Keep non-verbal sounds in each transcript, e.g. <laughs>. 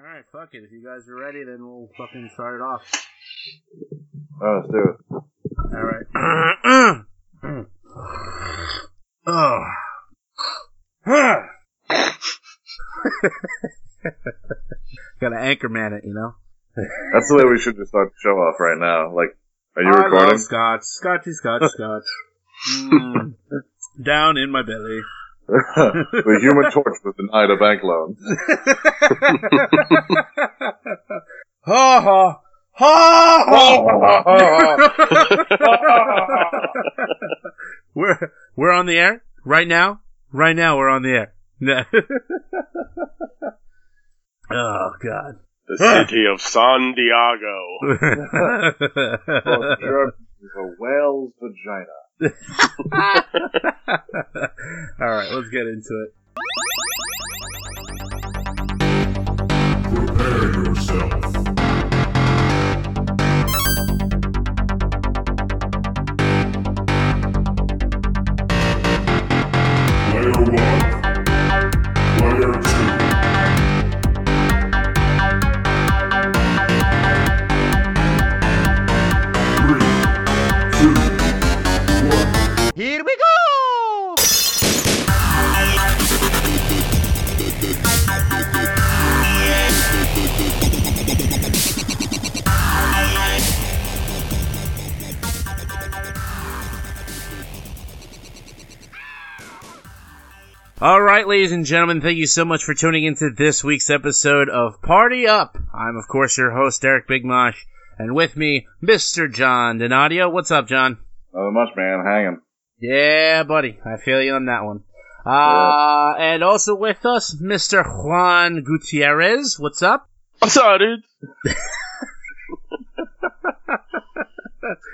All right, fuck it. If you guys are ready, then we'll fucking start it off. Oh, let's do it. All right. <clears throat> oh. <laughs> Gotta anchorman it, you know. That's the way we should just start the show off right now. Like, are you I recording? love scotch, scotchy, scotch, scotch. <laughs> Mm. Down in my belly. <laughs> the Human Torch was denied a bank loan. <laughs> ha ha ha ha! <laughs> we're we're on the air right now. Right now, we're on the air. oh God. The city of San Diego. Well, sure, the whale's vagina. All right, let's get into it. Prepare yourself. Player one. All right, ladies and gentlemen, thank you so much for tuning into this week's episode of Party Up. I'm, of course, your host, Derek Bigmosh, and with me, Mr. John Donadio. What's up, John? Not much, man. Hanging. Yeah, buddy, I feel you on that one. Uh, and also with us, Mr. Juan Gutierrez. What's up? What's up, dude? <laughs>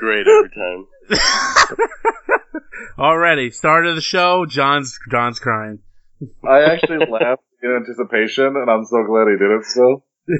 Great every time. <laughs> Already, start of the show, John's John's crying. I actually <laughs> laughed in anticipation, and I'm so glad he did it still. <laughs>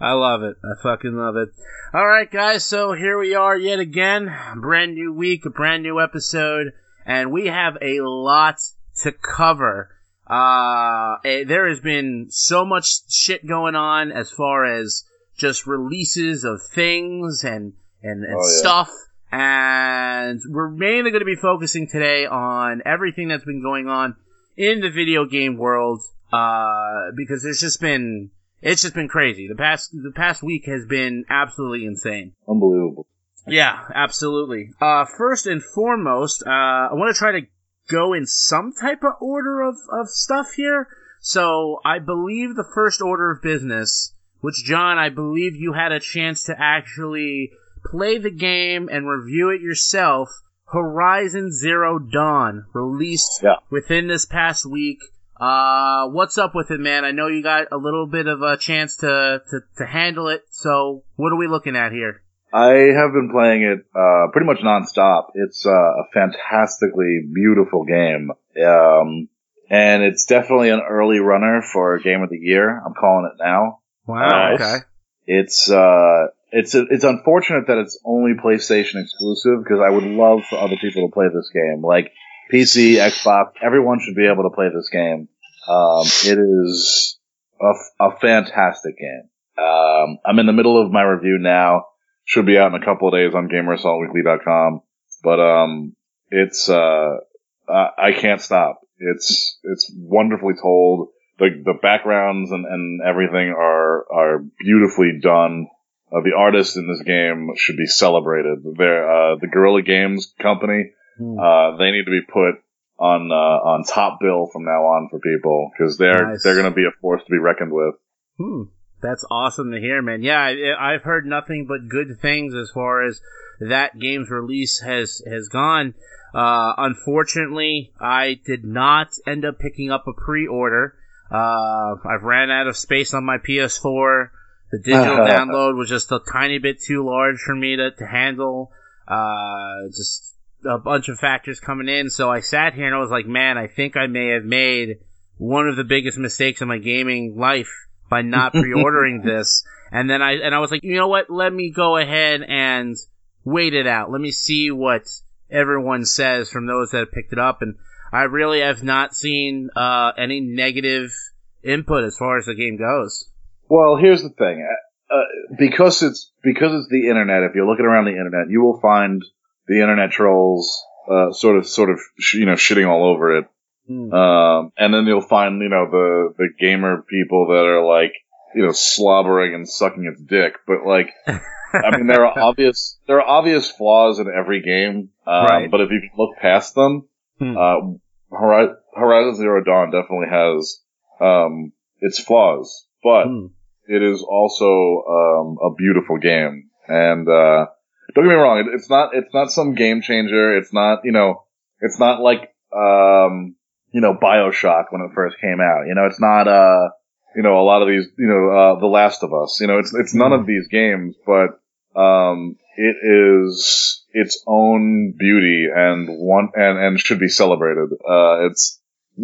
I love it. I fucking love it. All right, guys. So here we are yet again. Brand new week, a brand new episode, and we have a lot to cover. Uh, eh, there has been so much shit going on as far as just releases of things and and, and Oh, yeah. stuff. And we're mainly going to be focusing today on everything that's been going on in the video game world uh, because there's just been it's just been crazy. The past the past week has been absolutely insane. Unbelievable. Yeah, absolutely. Uh, first and foremost, uh, I want to try to go in some type of order of, of stuff here. So I believe the first order of business, which John, I believe you had a chance to actually play the game and review it yourself. Horizon Zero Dawn released Yeah. within this past week. Uh, what's up with it, man? I know you got a little bit of a chance to, to, to handle it. So what are we looking at here? I have been playing it uh, pretty much nonstop. It's uh, a fantastically beautiful game, um, and it's definitely an early runner for Game of the Year. I'm calling it now. Wow. Nice. Okay. It's uh, it's it's unfortunate that it's only PlayStation exclusive because I would love for other people to play this game. Like PC, Xbox, everyone should be able to play this game. Um, it is a, a fantastic game. Um, I'm in the middle of my review now. Should be out in a couple of days on GamerAssaultWeekly.com. But um, it's uh, I I can't stop. It's it's wonderfully told. The the backgrounds and, and everything are are beautifully done. Uh, the artists in this game should be celebrated. They're uh, the Guerrilla Games company. Hmm. Uh, they need to be put on uh, on top bill from now on for people because they're Nice. they're going to be a force to be reckoned with. Hmm. That's awesome to hear, man. Yeah, I, I've heard nothing but good things as far as that game's release has has gone. Uh, unfortunately, I did not end up picking up a pre-order. Uh, I've ran out of space on my PS4. The digital <laughs> download was just a tiny bit too large for me to, to handle. Uh, just a bunch of factors coming in. So I sat here and I was like, man, I think I may have made one of the biggest mistakes in my gaming life by not <laughs> pre-ordering this. And then I and I was like, you know what? Let me go ahead and wait it out. Let me see what everyone says from those that have picked it up. And I really have not seen uh, any negative input as far as the game goes. Well, here's the thing. Uh, uh, because it's because it's the internet. If you're looking around the internet, you will find the internet trolls uh, sort of sort of sh- you know shitting all over it. Hmm. Um, and then you'll find you know the the gamer people that are like you know slobbering and sucking its dick. But like, I mean, there are <laughs> obvious there are obvious flaws in every game. Um, Right. But if you look past them, Hmm. uh, Hori- Horizon Zero Dawn definitely has um, its flaws, but Hmm. it is also um, a beautiful game. And uh, don't get me wrong, it, it's not it's not some game changer. It's not you know it's not like um, you know Bioshock when it first came out. You know, it's not uh you know a lot of these you know uh, The Last of Us. You know, it's it's none of these games, but um, it is its own beauty and one and and should be celebrated. Uh, it's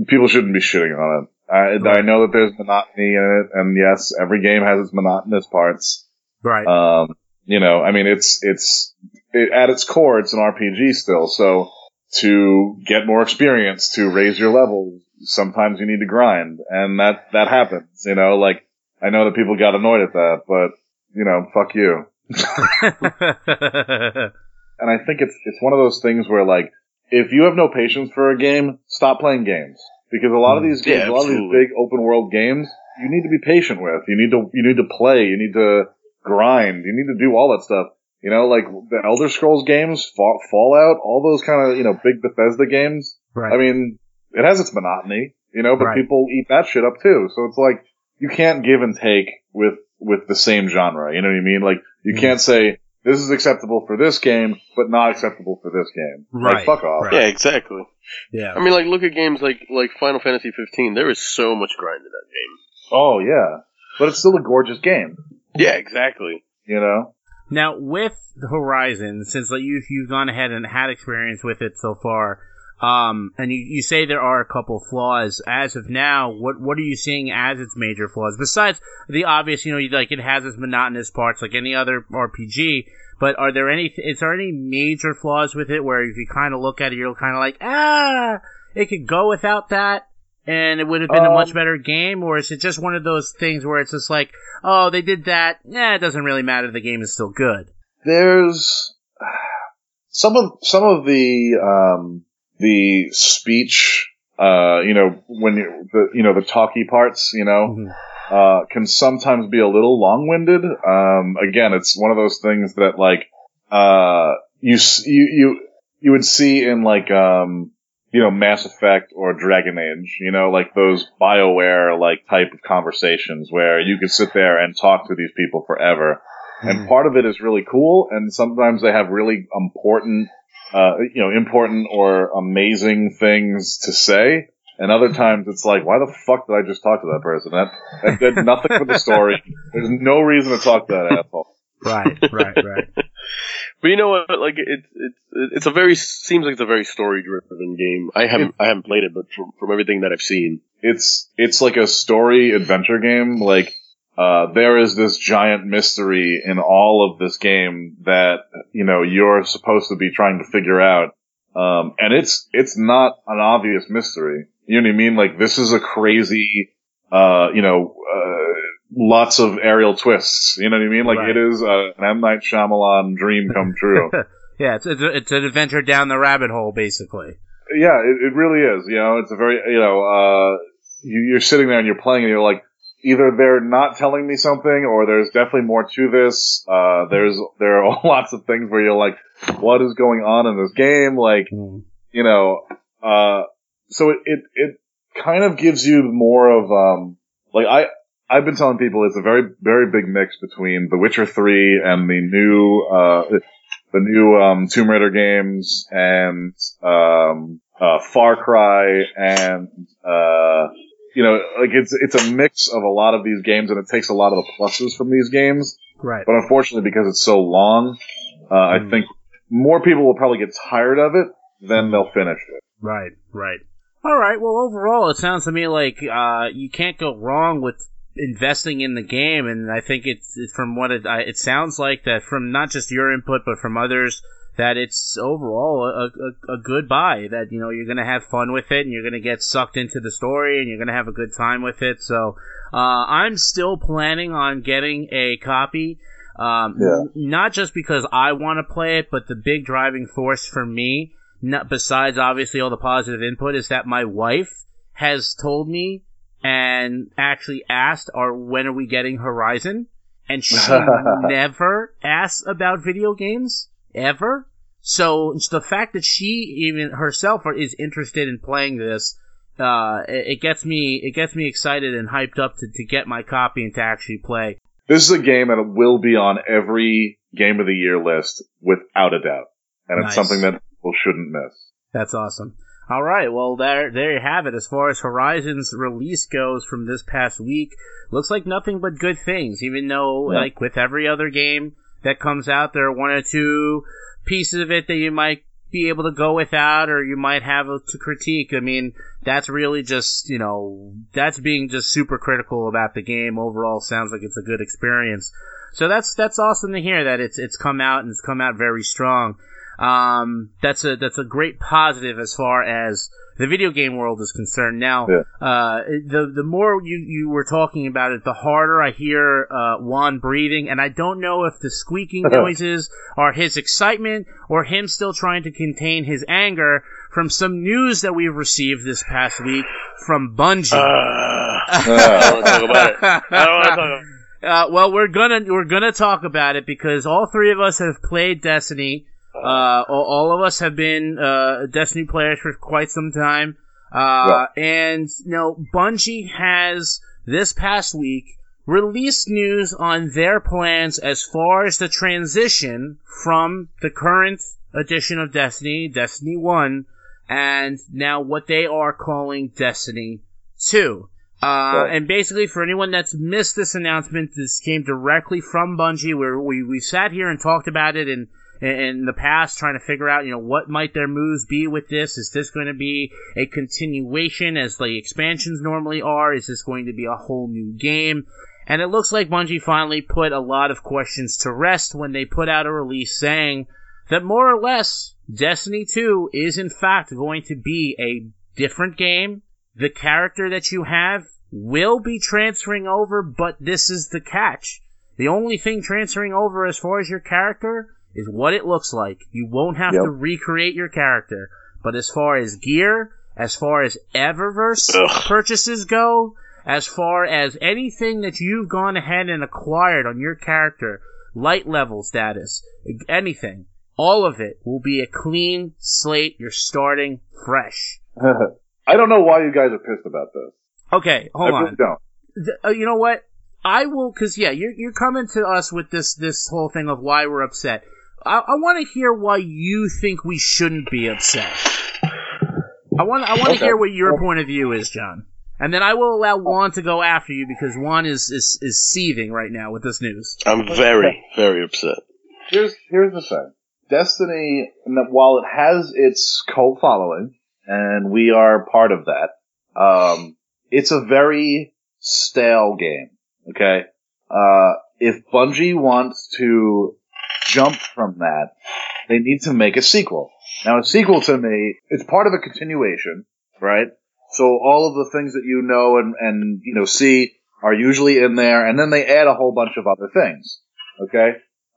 people shouldn't be shitting on it. I, I know that there's monotony in it, and yes, every game has its monotonous parts. Right. Um, you know, I mean, it's it's it, at its core, it's an RPG still. So to get more experience, to raise your level, sometimes you need to grind, and that that happens. You know, like I know that people got annoyed at that, but you know, fuck you. <laughs> <laughs> And I think it's it's one of those things where like if you have no patience for a game, stop playing games because a lot of these games, Yeah, a lot of these big open world games, you need to be patient with. You need to you need to play. You need to grind. You need to do all that stuff. You know, like the Elder Scrolls games, Fallout, all those kind of you know big Bethesda games. right. I mean, it has its monotony, you know, but Right. people eat that shit up too. So it's like you can't give and take with with the same genre. You know what I mean? Like you Mm. can't say this is acceptable for this game, but not acceptable for this game. Right, Like fuck off. right. Yeah, exactly. yeah. I mean, like, look at games like like Final Fantasy 15. There is so much grind in that game. Oh yeah, but it's still a gorgeous game. Yeah, exactly. You know? Now, with the Horizon, since like, you've, you've gone ahead and had experience with it so far, um, and you, you say there are a couple flaws, as of now, what what are you seeing as its major flaws? Besides the obvious, you know, you- like it has its monotonous parts like any other RPG, but are there any, is there any major flaws with it where if you kind of look at it, you're kind of like, ah, it could go without that? And it would have been a much Um, better game, or is it just one of those things where it's just like, oh, they did that. Yeah, it doesn't really matter. The game is still good. There's <sighs> some of some of the um, the speech. Uh, you know, when you the you know the talky parts, you know, Mhm. uh, can sometimes be a little long-winded. Um, again, it's one of those things that like uh, you you you you would see in like um, you know Mass Effect or Dragon Age. You know, like those Bioware like type of conversations where you could sit there and talk to these people forever. And part of it is really cool, and sometimes they have really important, uh, you know, important or amazing things to say. And other times it's like, why the fuck did I just talk to that person? That that did <laughs> nothing for the story. There's no reason to talk to that asshole. Right, right, right. <laughs> But you know what? Like it's it's it's a very seems like it's a very story driven game. I haven't I haven't played it, but from, from everything that I've seen, It's it's like a story adventure game. Like uh, there is this giant mystery in all of this game that you know you're supposed to be trying to figure out, um, and it's it's not an obvious mystery. You know what I mean? Like this is a crazy, uh, you know, uh, lots of aerial twists. You know what I mean? Like Right. it is uh, an M Night Shyamalan dream come <laughs> true. Yeah, it's, it's, a- it's an adventure down the rabbit hole, basically. yeah, it, it really is. You know, it's a very, you know, uh, you, you're sitting there and you're playing and you're like, either they're not telling me something or there's definitely more to this. Uh, there's, there are <laughs> lots of things where you're like, what is going on in this game? Like, you know, uh, so it, it, it kind of gives you more of, um, like I, I've been telling people it's a very, very big mix between The Witcher 3 and the new, uh, the new, um, Tomb Raider games and, um, uh, Far Cry and, uh, you know, like it's, it's a mix of a lot of these games and it takes a lot of the pluses from these games. Right. But unfortunately, because it's so long, uh, I Mm. think more people will probably get tired of it than they'll finish it. Right, right. All right. Well, overall, it sounds to me like uh, you can't go wrong with investing in the game, and I think it's, it's from what it, it sounds like that from not just your input but from others that it's overall a, a, a good buy. That you know you're going to have fun with it, and you're going to get sucked into the story, and you're going to have a good time with it. So uh, I'm still planning on getting a copy. Um, Yeah. Not just because I want to play it, but the big driving force for me, not besides obviously all the positive input, is that my wife has told me and actually asked, "Are when are we getting Horizon?" And she <laughs> never asks about video games ever. So it's the fact that she even herself is interested in playing this, uh, it, it gets me it gets me excited and hyped up to, to get my copy and to actually play. This is a game that will be on every game of the year list without a doubt, and Nice. it's something that people shouldn't miss. That's awesome. All right, well there there you have it. As far as Horizon's release goes from this past week, looks like nothing but good things. Even though, Yeah. like with every other game that comes out, there are one or two pieces of it that you might be able to go without, or you might have to critique. I mean, that's really just you know that's being just super critical about the game. Overall, sounds like it's a good experience. So that's that's awesome to hear that it's it's come out and it's come out very strong. Um, that's a that's a great positive as far as the video game world is concerned. Now, Yeah. uh, the the more you you were talking about it, the harder I hear uh, Juan breathing, and I don't know if the squeaking <laughs> noises are his excitement or him still trying to contain his anger from some news that we've received this past week from Bungie. Uh, <laughs> I don't want to talk about it. I don't want to talk about <laughs> Uh, well, we're gonna we're gonna talk about it because all three of us have played Destiny. Uh, all, all of us have been uh, Destiny players for quite some time. Uh, and you know, Bungie has this past week released news on their plans as far as the transition from the current edition of Destiny, Destiny One, and now what they are calling Destiny Two. Uh, Right. and basically, for anyone that's missed this announcement, this came directly from Bungie, where we, we sat here and talked about it in, in the past, trying to figure out, you know, what might their moves be with this? Is this going to be a continuation as the expansions normally are? Is this going to be a whole new game? And it looks like Bungie finally put a lot of questions to rest when they put out a release saying that more or less Destiny 2 is in fact going to be a different game. The character that you have will be transferring over, but this is the catch. The only thing transferring over as far as your character is what it looks like. You won't have Yep. to recreate your character. But as far as gear, as far as Eververse Ugh. purchases go, as far as anything that you've gone ahead and acquired on your character, light level status, anything, all of it will be a clean slate. You're starting fresh. <laughs> I don't know why you guys are pissed about this. Okay, hold I on. really don't. Uh, you know what? I will, cause yeah, you're you're coming to us with this this whole thing of why we're upset. I, I want to hear why you think we shouldn't be upset. I want I want to Okay. hear what your point of view is, John, and then I will allow Juan to go after you because Juan is is, is seething right now with this news. I'm very, very upset. Here's here's the thing. Destiny, while it has its cult following, and we are part of that, um, it's a very stale game. Okay, uh, if Bungie wants to jump from that, they need to make a sequel. Now, a sequel to me, it's part of a continuation, right? So all of the things that you know and and you know see are usually in there, and then they add a whole bunch of other things. Okay.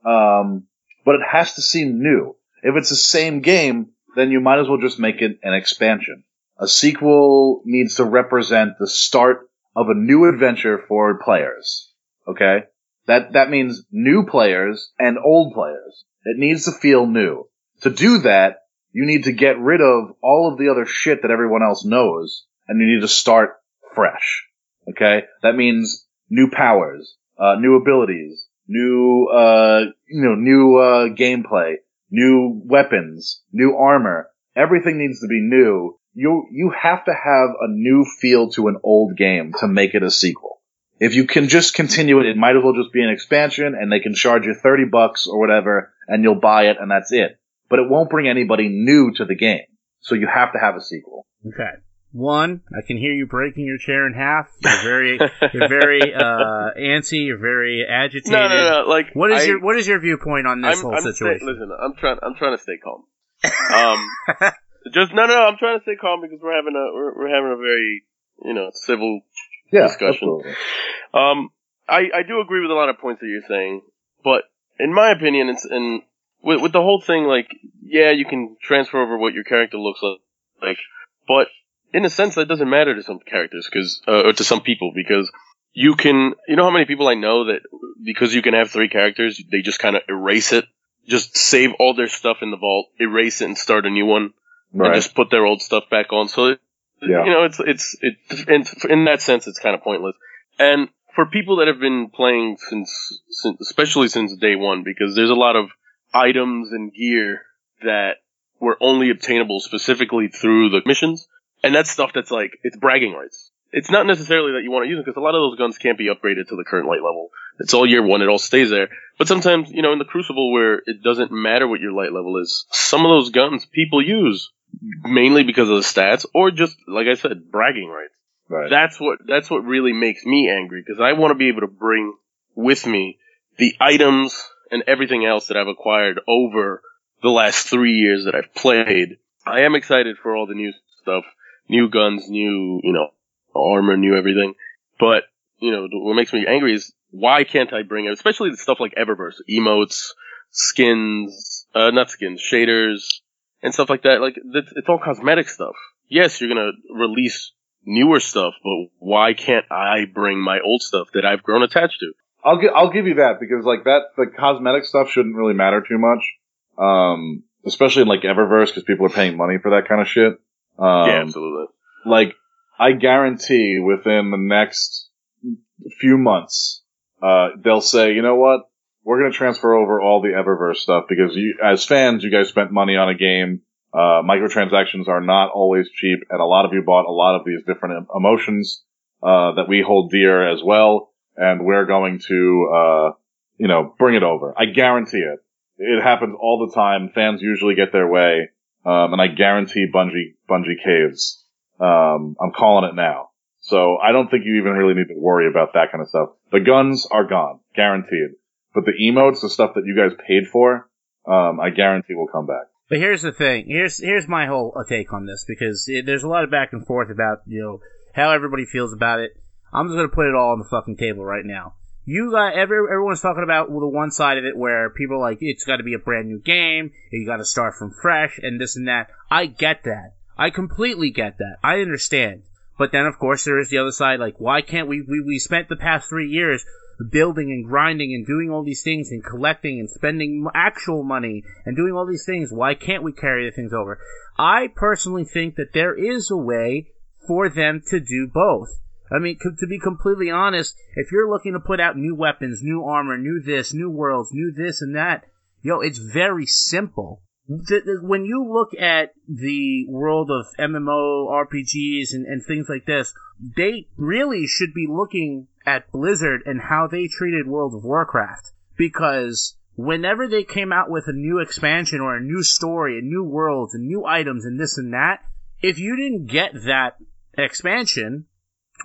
Um, but it has to seem new. If it's the same game, then you might as well just make it an expansion. A sequel needs to represent the start of a new adventure for players. Okay? That, that means new players and old players. It needs to feel new. To do that, you need to get rid of all of the other shit that everyone else knows, and you need to start fresh. Okay? That means new powers, uh, new abilities, new, uh, you know, new, uh, gameplay, new weapons, new armor. Everything needs to be new. You, you have to have a new feel to an old game to make it a sequel. If you can just continue it, it might as well just be an expansion and they can charge you 30 bucks or whatever and you'll buy it and that's it. But it won't bring anybody new to the game. So you have to have a sequel. Okay. Juan, I can hear you breaking your chair in half. You're very, you're very <laughs> uh, antsy. You're very agitated. no, no, no. Like What is I- your What is your viewpoint on this I'm, whole I'm sta- situation? listen, I'm trying. I'm trying to stay calm. <laughs> Um, <laughs> just no, no, no. I'm trying to stay calm because we're having a we're, we're having a very you know civil Yeah, discussion. absolutely. Um, I, I do agree with a lot of points that you're saying, but in my opinion, it's and with, with the whole thing, like, yeah, you can transfer over what your character looks like, like, but in a sense, that doesn't matter to some characters, because uh, or to some people, because you can, you know, how many people I know that because you can have three characters, they just kind of erase it, just save all their stuff in the vault, erase it, and start a new one, and just put their old stuff back on. So, Yeah. you know, it's it's it in, in that sense, it's kind of pointless. And for people that have been playing since, since, especially since day one, because there's a lot of items and gear that were only obtainable specifically through the missions, and that's stuff that's like it's bragging rights. It's not necessarily that you want to use them because a lot of those guns can't be upgraded to the current light level. It's all year one; it all stays there. But sometimes, you know, in the Crucible where it doesn't matter what your light level is, some of those guns people use mainly because of the stats, or just like I said, bragging rights. Right. That's what that's what really makes me angry because I want to be able to bring with me the items and everything else that I've acquired over the last three years that I've played. I am excited for all the new stuff, new guns, new you know armor, new everything. But you know what makes me angry is why can't I bring it, especially the stuff like Eververse, emotes, skins, uh, not skins, shaders, and stuff like that. Like it's, it's all cosmetic stuff. Yes, you're gonna release newer stuff, but why can't I bring my old stuff that I've grown attached to? I'll gi- I'll give you that because like that the cosmetic stuff shouldn't really matter too much, um, especially in like Eververse because people are paying money for that kind of shit. Um, yeah, absolutely. like I guarantee within the next few months, uh, they'll say, you know what, we're going to transfer over all the Eververse stuff because you, as fans, you guys spent money on a game. Uh, microtransactions are not always cheap, and a lot of you bought a lot of these different emotions uh, that we hold dear as well, and we're going to, uh, you know, bring it over. I guarantee it. It happens all the time. Fans usually get their way, um, and I guarantee Bungie Bungie caves. Um, I'm calling it now. So I don't think you even really need to worry about that kind of stuff. The guns are gone, guaranteed. But the emotes, the stuff that you guys paid for, um, I guarantee will come back. But here's the thing. Here's here's my whole uh, take on this because it, there's a lot of back and forth about you know how everybody feels about it. I'm just gonna put it all on the fucking table right now. You got every everyone's talking about well, the one side of it where people are like it's got to be a brand new game. You got to start from fresh and this and that. I get that. I completely get that. I understand. But then of course there is the other side. Like why can't we we we spent the past three years building and grinding and doing all these things and collecting and spending actual money and doing all these things. Why can't we carry the things over? I personally think that there is a way for them to do both. I mean, to be completely honest, if you're looking to put out new weapons, new armor, new this, new worlds, new this and that, yo, it's very simple. When you look at the world of MMO RPGs and, and things like this, they really should be looking at Blizzard and how they treated World of Warcraft. Because whenever they came out with a new expansion or a new story, and new worlds and new items and this and that, if you didn't get that expansion,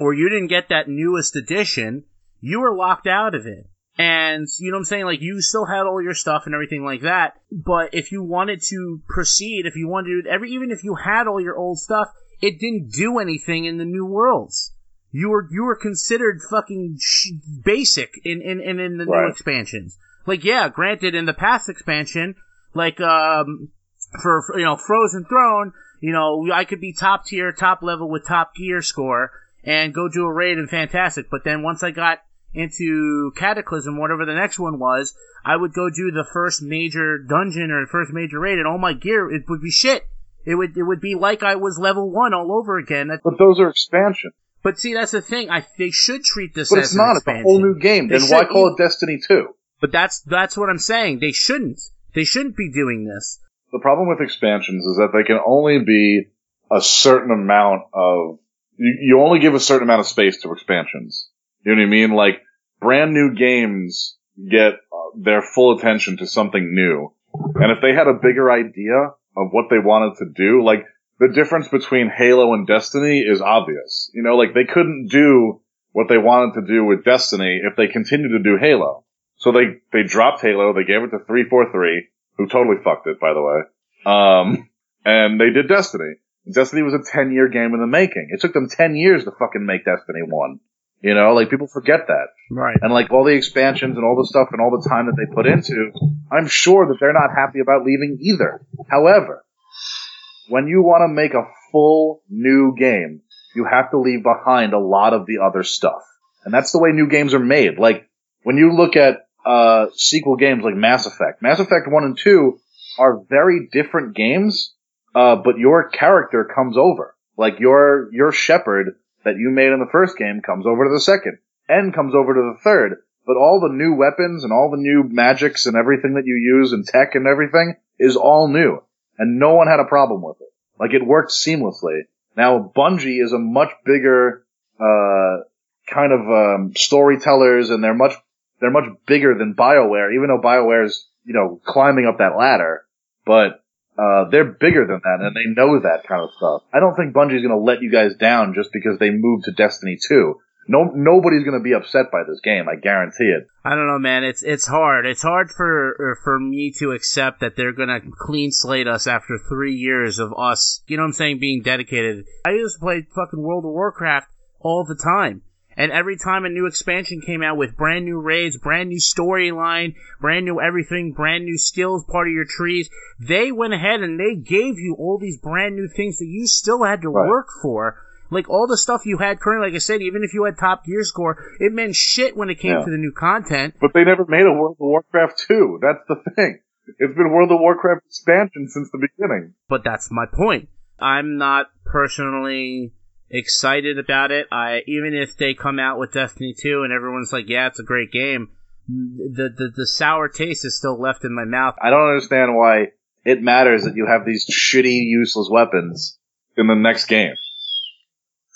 or you didn't get that newest edition, you were locked out of it. And, you know what I'm saying? Like, you still had all your stuff and everything like that. But if you wanted to proceed, if you wanted to, every, even if you had all your old stuff, it didn't do anything in the new worlds. You were, you were considered fucking sh- basic in, in, in, in the new expansions. Like, yeah, granted, in the past expansion, like, um, for, for, you know, Frozen Throne, you know, I could be top tier, top level with top gear score and go do a raid and fantastic. But then once I got into Cataclysm, whatever the next one was, I would go do the first major dungeon or first major raid, and all my gear it would be shit. It would it would be like I was level one all over again. But those are expansions. But see, that's the thing. I they should treat this as But as it's not. It's a whole new game. They Then why call it Destiny 2? But that's that's what I'm saying. They shouldn't. They shouldn't be doing this. The problem with expansions is that they can only be a certain amount of. You, you only give a certain amount of space to expansions. You know what I mean? Like, brand new games get uh, their full attention to something new. And if they had a bigger idea of what they wanted to do, like, the difference between Halo and Destiny is obvious. You know, like they couldn't do what they wanted to do with Destiny if they continued to do Halo. So they, they dropped Halo, they gave it to 343, who totally fucked it, by the way. Um, <laughs> and they did Destiny. Destiny was a 10 year game in the making. It took them 10 years to fucking make Destiny 1. You know, like people forget that. Right. And like all the expansions and all the stuff and all the time that they put into, I'm sure that they're not happy about leaving either. However, when you want to make a full new game, you have to leave behind a lot of the other stuff. And that's the way new games are made. Like, when you look at, uh, sequel games like Mass Effect, Mass Effect 1 and 2 are very different games, uh, but your character comes over. Like your, your Shepard that you made in the first game comes over to the second, and comes over to the third. But all the new weapons and all the new magics and everything that you use and tech and everything is all new. And no one had a problem with it. Like it worked seamlessly. Now Bungie is a much bigger, uh, kind of, um, storytellers and they're much, they're much bigger than BioWare, even though BioWare is, you know, climbing up that ladder. But uh, they're bigger than that, and they know that kind of stuff. I don't think Bungie's going to let you guys down just because they moved to Destiny 2. No, nobody's going to be upset by this game. I guarantee it. I don't know, man. It's it's hard. It's hard for er, for me to accept that they're gonna clean slate us after three years of us. You know what I'm saying? Being dedicated. I used to play fucking World of Warcraft all the time. And every time a new expansion came out with brand new raids, brand new storyline, brand new everything, brand new skills, part of your trees, they went ahead and they gave you all these brand new things that you still had to Right. work for. Like all the stuff you had currently, like I said, even if you had top gear score, it meant shit when it came Yeah. to the new content. But they never made a World of Warcraft 2. That's the thing. It's been World of Warcraft expansion since the beginning. But that's my point. I'm not personally excited about it. I even if they come out with Destiny 2 and everyone's like, "Yeah, it's a great game," the the, the sour taste is still left in my mouth. I don't understand why it matters that you have these shitty, useless weapons in the next game.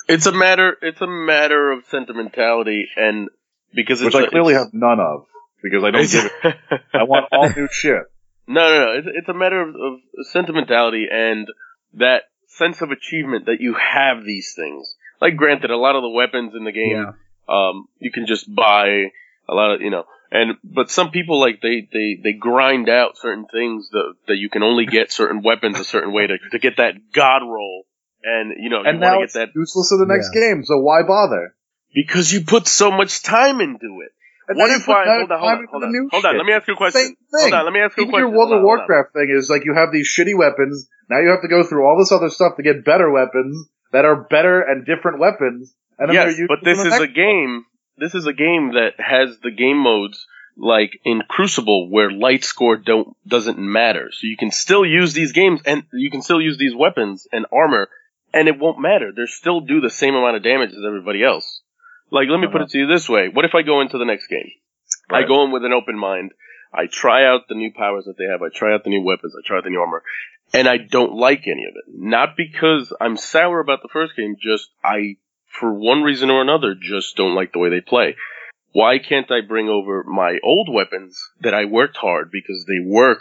It's a matter. It's a matter of sentimentality, and because it's Which I a- clearly it's- have none of. Because I don't give it. I want all <laughs> new shit. No, no, no. It's, it's a matter of, of sentimentality and that sense of achievement that you have these things. Like, granted, a lot of the weapons in the game, Yeah. um, you can just buy a lot of, you know, and but some people like they they they grind out certain things that that you can only get certain weapons a certain way to to get that god roll, and you know, And you want now to it's get that useless in the next game, so why bother? because you put so much time into it. And What if I hold on, hold on, hold on, hold on? Let me ask you a question. Same thing. Hold on, let me ask you a Even question. your World Hold of on. Warcraft thing is like you have these shitty weapons. Now you have to go through all this other stuff to get better weapons that are better and different weapons. And then yes, but this is a next game. This is a game that has the game modes like in Crucible, where light score don't doesn't matter. So you can still use these games, and you can still use these weapons and armor, and it won't matter. They still do the same amount of damage as everybody else. Like, let me put Uh-huh. it to you this way: What if I go into the next game? I go in with an open mind. I try out the new powers that they have. I try out the new weapons. I try out the new armor, and I don't like any of it. Not because I'm sour about the first game. Just I, for one reason or another, just don't like the way they play. Why can't I bring over my old weapons that I worked hard because they work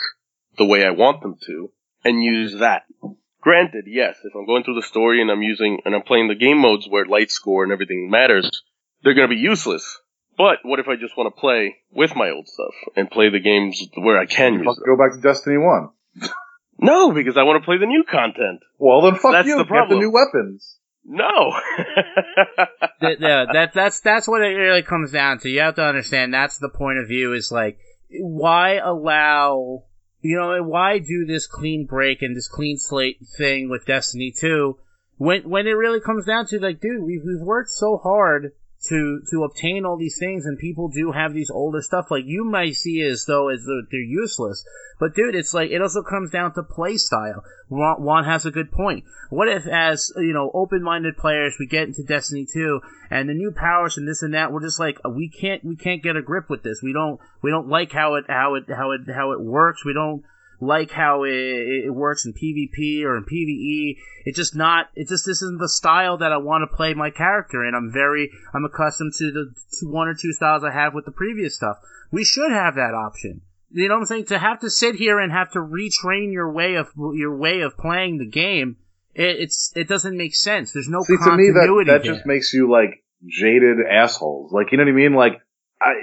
the way I want them to, and use that? Granted, yes, if I'm going through the story and I'm using and I'm playing the game modes where light score and everything matters, they're going to be useless. But what if I just want to play with my old stuff and play the games where I can use Fuck, them? go back to Destiny One. No, because I want to play the new content. Well, then fuck That's you. the Get the new weapons. No. <laughs> Th- yeah, that that's that's what it really comes down to. You have to understand that's the point of view is like why allow you know why do this clean break and this clean slate thing with Destiny 2 when when it really comes down to like dude we've we've worked so hard to to obtain all these things and people do have these older stuff. Like you might see as though as though they're useless. But dude it's like it also comes down to play style. Juan Juan has a good point. What if as you know open-minded players we get into destiny 2 and the new powers and this and that we're just like we can't we can't get a grip with this. We don't we don't like how it how it how it how it works. We don't like how it, it works in PvP or in PvE. It's just not. It just this isn't the style that I want to play my character in. I'm very. I'm accustomed to the to one or two styles I have with the previous stuff. We should have that option. You know what I'm saying? To have to sit here and have to retrain your way of your way of playing the game, It, it's it doesn't make sense. There's no See, to me, that continuity that there. just makes you like jaded assholes. Like, you know what I mean? Like,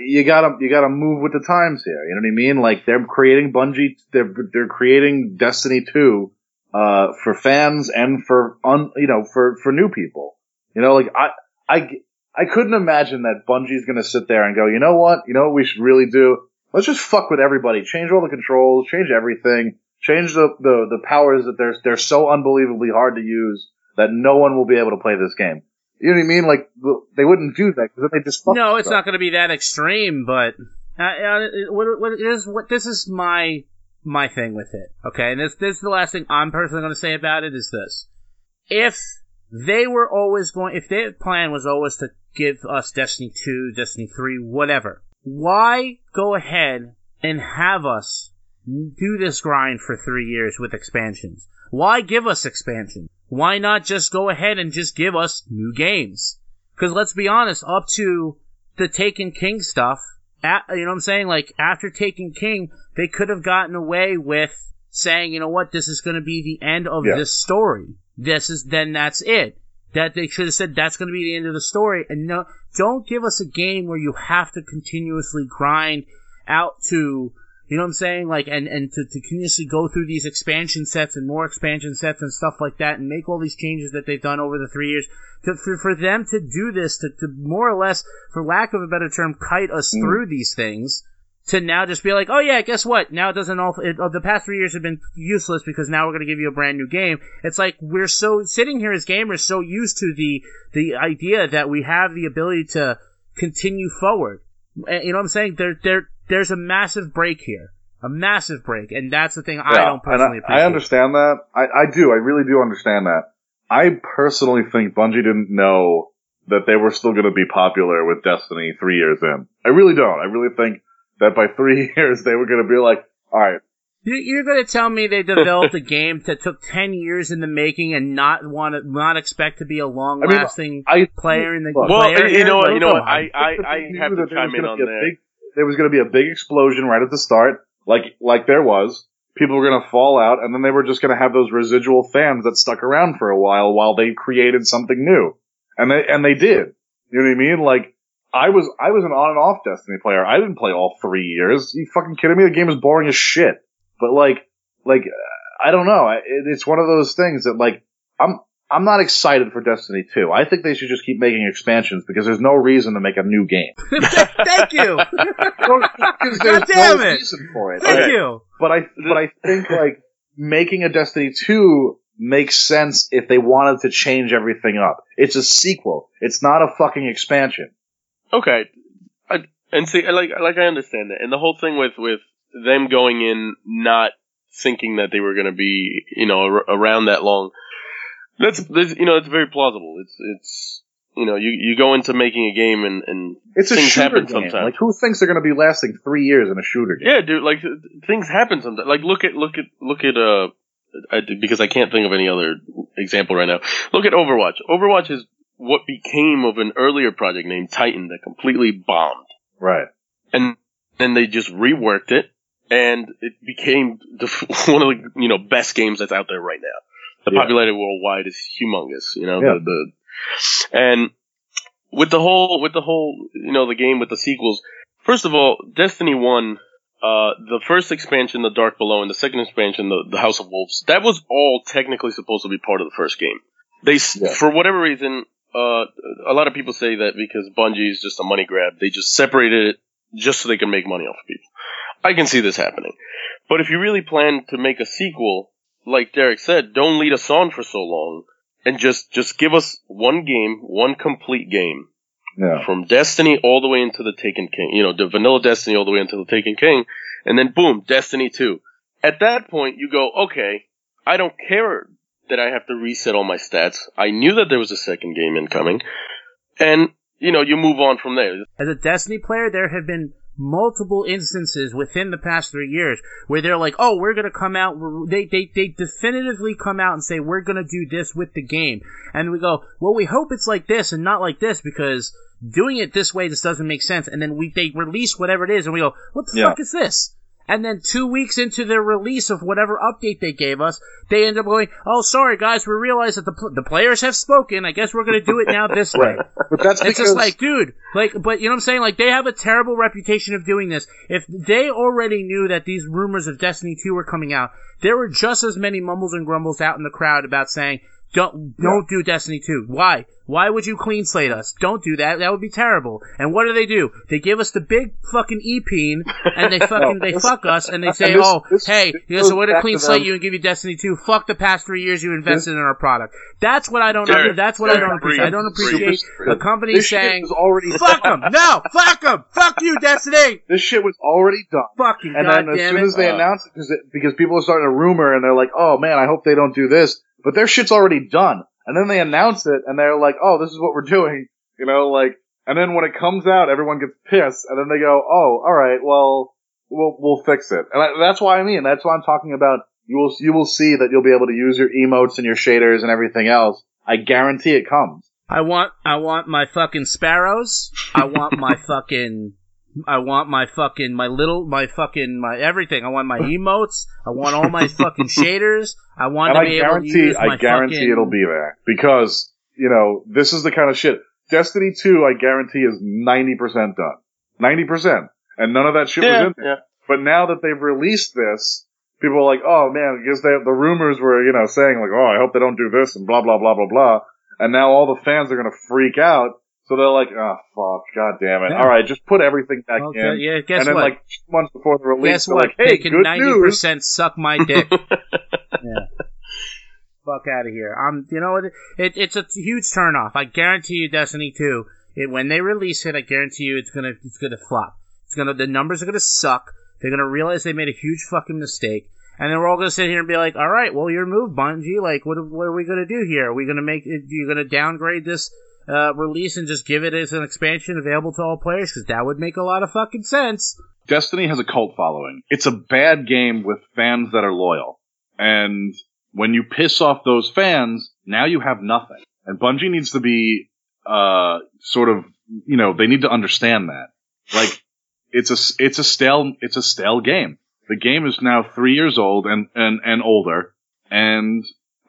You gotta you gotta move with the times here. You know what I mean? Like, they're creating Bungie. They're they're creating Destiny two uh, for fans and for un you know for for new people. You know, like I I I couldn't imagine that Bungie's gonna sit there and go, you know what? You know what we should really do? Let's just fuck with everybody. Change all the controls. Change everything. Change the the the powers that they're they're so unbelievably hard to use that no one will be able to play this game. You know what I mean? Like they wouldn't do that because they just No, it's not going to be that extreme, but uh, uh, what, what is what this is my my thing with it. Okay, and this this is the last thing I'm personally going to say about it is this: if they were always going, if their plan was always to give us Destiny two, Destiny three, whatever, why go ahead and have us do this grind for three years with expansions? Why give us expansion? Why not just go ahead and just give us new games? Because let's be honest, up to the Taken King stuff, at, you know what I'm saying? Like, after Taken King, they could have gotten away with saying, you know what, this is going to be the end of Yeah. this story. This is, then that's it. That they should have said that's going to be the end of the story. And no, don't give us a game where you have to continuously grind out to, you know what I'm saying? Like, and, and to, to continuously go through these expansion sets and more expansion sets and stuff like that and make all these changes that they've done over the three years. To, for, for them to do this, to, to more or less, for lack of a better term, kite us Mm. through these things, to now just be like, oh yeah, guess what? Now it doesn't all, it, uh, the past three years have been useless because now we're going to give you a brand new game. It's like we're so, sitting here as gamers so used to the, the idea that we have the ability to continue forward. Uh, You know what I'm saying? There, there, there's a massive break here. A massive break. And that's the thing I don't personally and appreciate. I, I understand that. I, I do. I really do understand that. I personally think Bungie didn't know that they were still going to be popular with Destiny three years in. I really don't. I really think that by three <laughs> years they were going to be like, all right, You- You're going to tell me they developed a game that took ten years in the making and not want to not expect to be a long lasting I player in the Look, Well, player you know what? You know what? I, I, I have to that there chime in on be a there. Big, there was going to be a big explosion right at the start, like like there was. People were going to fall out, and then they were just going to have those residual fans that stuck around for a while while they created something new, and they and they did. You know what I mean? Like I was I was an on and off Destiny player. I didn't play all three years. you fucking kidding me? The game is boring as shit. But like like I don't know. It, it's one of those things that like I'm I'm not excited for Destiny 2. I think they should just keep making expansions because there's no reason to make a new game. <laughs> Thank you. <laughs> God damn no it. reason for it. Thank Okay. you. But I but I think like making a Destiny 2 makes sense if they wanted to change everything up. It's a sequel. It's not a fucking expansion. Okay, I, and see, like, like I understand that, and the whole thing with with them going in not thinking that they were going to be, you know, ar- around that long. That's, that's, you know, it's very plausible. It's, it's, you know, you you go into making a game and and It's a Things shooter happen game. sometimes. Like who thinks they're going to be lasting 3 years in a shooter game? yeah, dude, like things happen sometimes. Like look at look at look at uh. I, because I can't think of any other example right now. Look at Overwatch. Overwatch is what became of an earlier project named Titan that completely bombed. Right. and then they just reworked it, and it became the, <laughs> one of the you know best games that's out there right now. The Yeah. popularity worldwide is humongous, you know. Yeah. The, the and with the whole with the whole you know the game with the sequels. First of all, Destiny One, uh, the first expansion, The Dark Below, and the second expansion, the, the House of Wolves, that was all technically supposed to be part of the first game. They, Yeah. for whatever reason, uh, a lot of people say that because Bungie is just a money grab, they just separated it just so they can make money off of people. I can see this happening. But if you really plan to make a sequel, like Derek said, don't lead us on for so long and just, just give us one game, one complete game Yeah. from Destiny all the way into the Taken King, you know, the vanilla Destiny all the way into the Taken King, and then boom, Destiny 2. At that point, you go, okay, I don't care that I have to reset all my stats. I knew that there was a second game incoming, and, you know, you move on from there. As a Destiny player, there have been multiple instances within the past three years where they're like, "Oh, we're gonna come out." They they they definitively come out and say, "We're gonna do this with the game," and we go, "Well, we hope it's like this and not like this because doing it this way just doesn't make sense." And then we they release whatever it is, and we go, "What the Yeah. fuck is this?" And then two weeks into their release of whatever update they gave us, they end up going, "Oh, sorry guys, we realized that the pl- the players have spoken. I guess we're going to do it now this <laughs> way." But that's It's because just like, dude, like, but you know what I'm saying? Like, they have a terrible reputation of doing this. If they already knew that these rumors of Destiny 2 were coming out, there were just as many mumbles and grumbles out in the crowd about saying, don't, don't do Destiny 2. Why? Why would you clean slate us? Don't do that. That would be terrible. And what do they do? They give us the big fucking e-peen, and they <laughs> fucking, they this- fuck us, and they say, and this- oh, this- hey, this you know, so goes we're to clean to slate you and give you Destiny 2. Fuck the past three years you invested in our product. That's what I don't, Derek, under, that's what I don't appreciate. I don't appreciate breathe. a company this shit saying, was already Fuck them! No! Fuck them! Fuck you, Destiny! this shit was already done. Fucking And then as soon it! as they Uh. announce it, because because people are starting to rumor and they're like, oh man, I hope they don't do this, but their shit's already done. And then they announce it and they're like, oh, this is what we're doing, <laughs> you know, like. And then when it comes out, everyone gets pissed, and then they go, oh, all right, well, we'll we'll fix it. And I, that's why I mean, that's why I'm talking about. You will you will see that you'll be able to use your emotes and your shaders and everything else. I guarantee it comes. I want, I want my fucking sparrows. I want my <laughs> fucking, I want my fucking, my little, my fucking, my everything. I want my <laughs> emotes. I want all my fucking shaders. I want and to I be able to use my I guarantee fucking, it'll be there because you know this is the kind of shit. Destiny Two, I guarantee, is ninety percent done, ninety percent, and none of that shit was in there. yeah. But now that they've released this, people are like, "Oh man," because they, the rumors were, you know, saying like, "Oh, I hope they don't do this," and blah blah blah blah blah. And now all the fans are gonna freak out. So they're like, "Oh fuck, god damn it! Yeah. All right, just put everything back Okay, in." yeah, guess and then what? like two months before the release, guess what? like, "Hey, they can good ninety news." percent suck my dick. <laughs> yeah. Fuck out of here. I'm, you know, what? it, it's a huge turnoff. I guarantee you, Destiny 2, it, when they release it, I guarantee you, it's gonna, it's gonna flop. It's gonna, the numbers are gonna suck. They're gonna realize they made a huge fucking mistake, and then we're all gonna sit here and be like, "All right, well, your move, Bungie. Like, what, what are we gonna do here? Are we gonna make, it, you gonna downgrade this uh, release and just give it as an expansion available to all players? Because that would make a lot of fucking sense." Destiny has a cult following. It's a bad game with fans that are loyal. And when you piss off those fans, now you have nothing. And Bungie needs to be, uh, sort of, you know, they need to understand that. Like, it's a, it's a stale, it's a stale game. The game is now three years old and, and, and older. And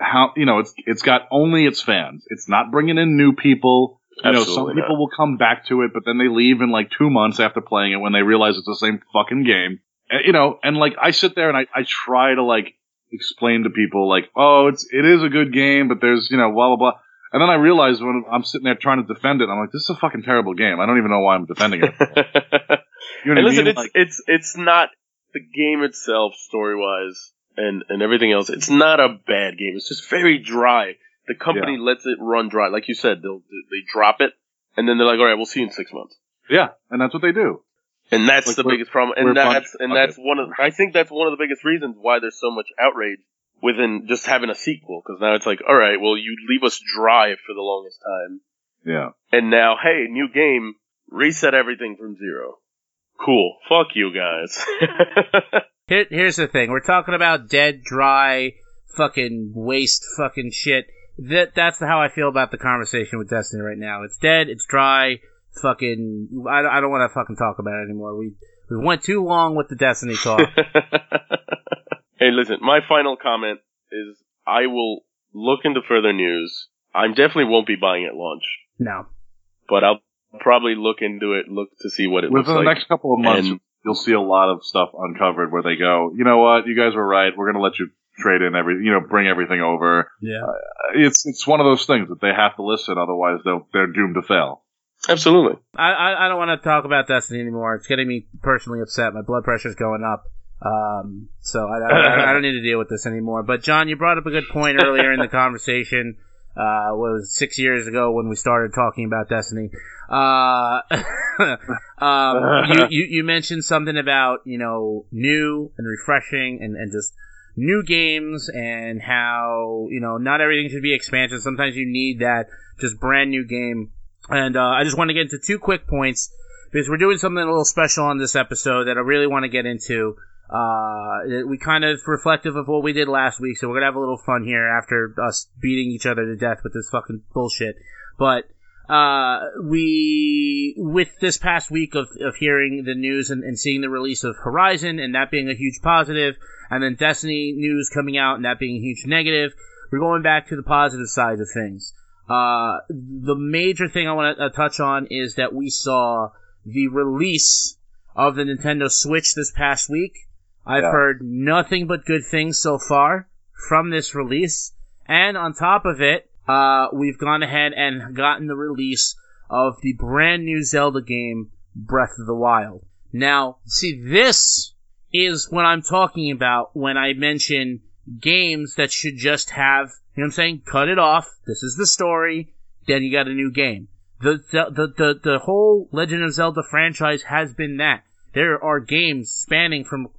how, you know, it's, it's got only its fans. It's not bringing in new people. You know, some Absolutely people will come back to it, but then they leave in like two months after playing it when they realize it's the same fucking game. And, you know, and like I sit there and I, I try to like explain to people like, oh, it's it is a good game, but there's you know blah blah blah. And then I realize when I'm sitting there trying to defend it, I'm like, this is a fucking terrible game. I don't even know why I'm defending it. <laughs> You know what and I listen, mean? it's Like, it's it's not the game itself, story wise, and and everything else. It's not a bad game. It's just very dry. The company lets it run dry, like you said. They'll they drop it, and then they're like, "All right, we'll see you in six months." yeah, and that's what they do. And that's Like, the biggest problem. And that's and fuckers. that's one of I think that's one of the biggest reasons why there's so much outrage within just having a sequel. Because now it's like, all right, well, you leave us dry for the longest time, Yeah, and now, hey, new game, reset everything from zero. Cool. Fuck you guys. <laughs> Here, here's the thing: we're talking about dead, dry, fucking waste, fucking shit. That that's how I feel about the conversation with Destiny right now. It's dead. It's dry. Fucking. I, I don't want to fucking talk about it anymore. We we went too long with the Destiny talk. <laughs> hey, listen, my final comment is I will look into further news. I definitely won't be buying at launch, no. but I'll probably look into it, look to see what it within the looks like. next couple of months, And- you'll see a lot of stuff uncovered where they go, you know what, you guys were right. We're going to let you trade in every, you know, bring everything over. Yeah. It's it's one of those things that they have to listen, otherwise they'll they're doomed to fail. Absolutely. I, I I don't want to talk about Destiny anymore. It's getting me personally upset. My blood pressure's going up. Um, so I, I, I don't need to deal with this anymore. But John, you brought up a good point earlier in the <laughs> conversation. Uh, what was six years ago when we started talking about Destiny. Uh, <laughs> um, you, you you mentioned something about you know new and refreshing and and just new games and how you know not everything should be expansion. Sometimes you need that just brand new game. And uh, I just want to get into two quick points because we're doing something a little special on this episode that I really want to get into. Uh, we kind of reflective of what we did last week, so we're gonna have a little fun here after us beating each other to death with this fucking bullshit. But uh, we with this past week of, of hearing the news and, and seeing the release of Horizon and that being a huge positive, and then Destiny news coming out and that being a huge negative, we're going back to the positive side of things. Uh, the major thing I want to uh, touch on is that we saw the release of the Nintendo Switch this past week. I've Yeah. heard nothing but good things so far from this release. And on top of it, uh, we've gone ahead and gotten the release of the brand new Zelda game, Breath of the Wild. Now, see, this is what I'm talking about when I mention games that should just have, you know what I'm saying? Cut it off. This is the story. Then you got a new game. The, the, the, the, the whole Legend of Zelda franchise has been that. There are games spanning from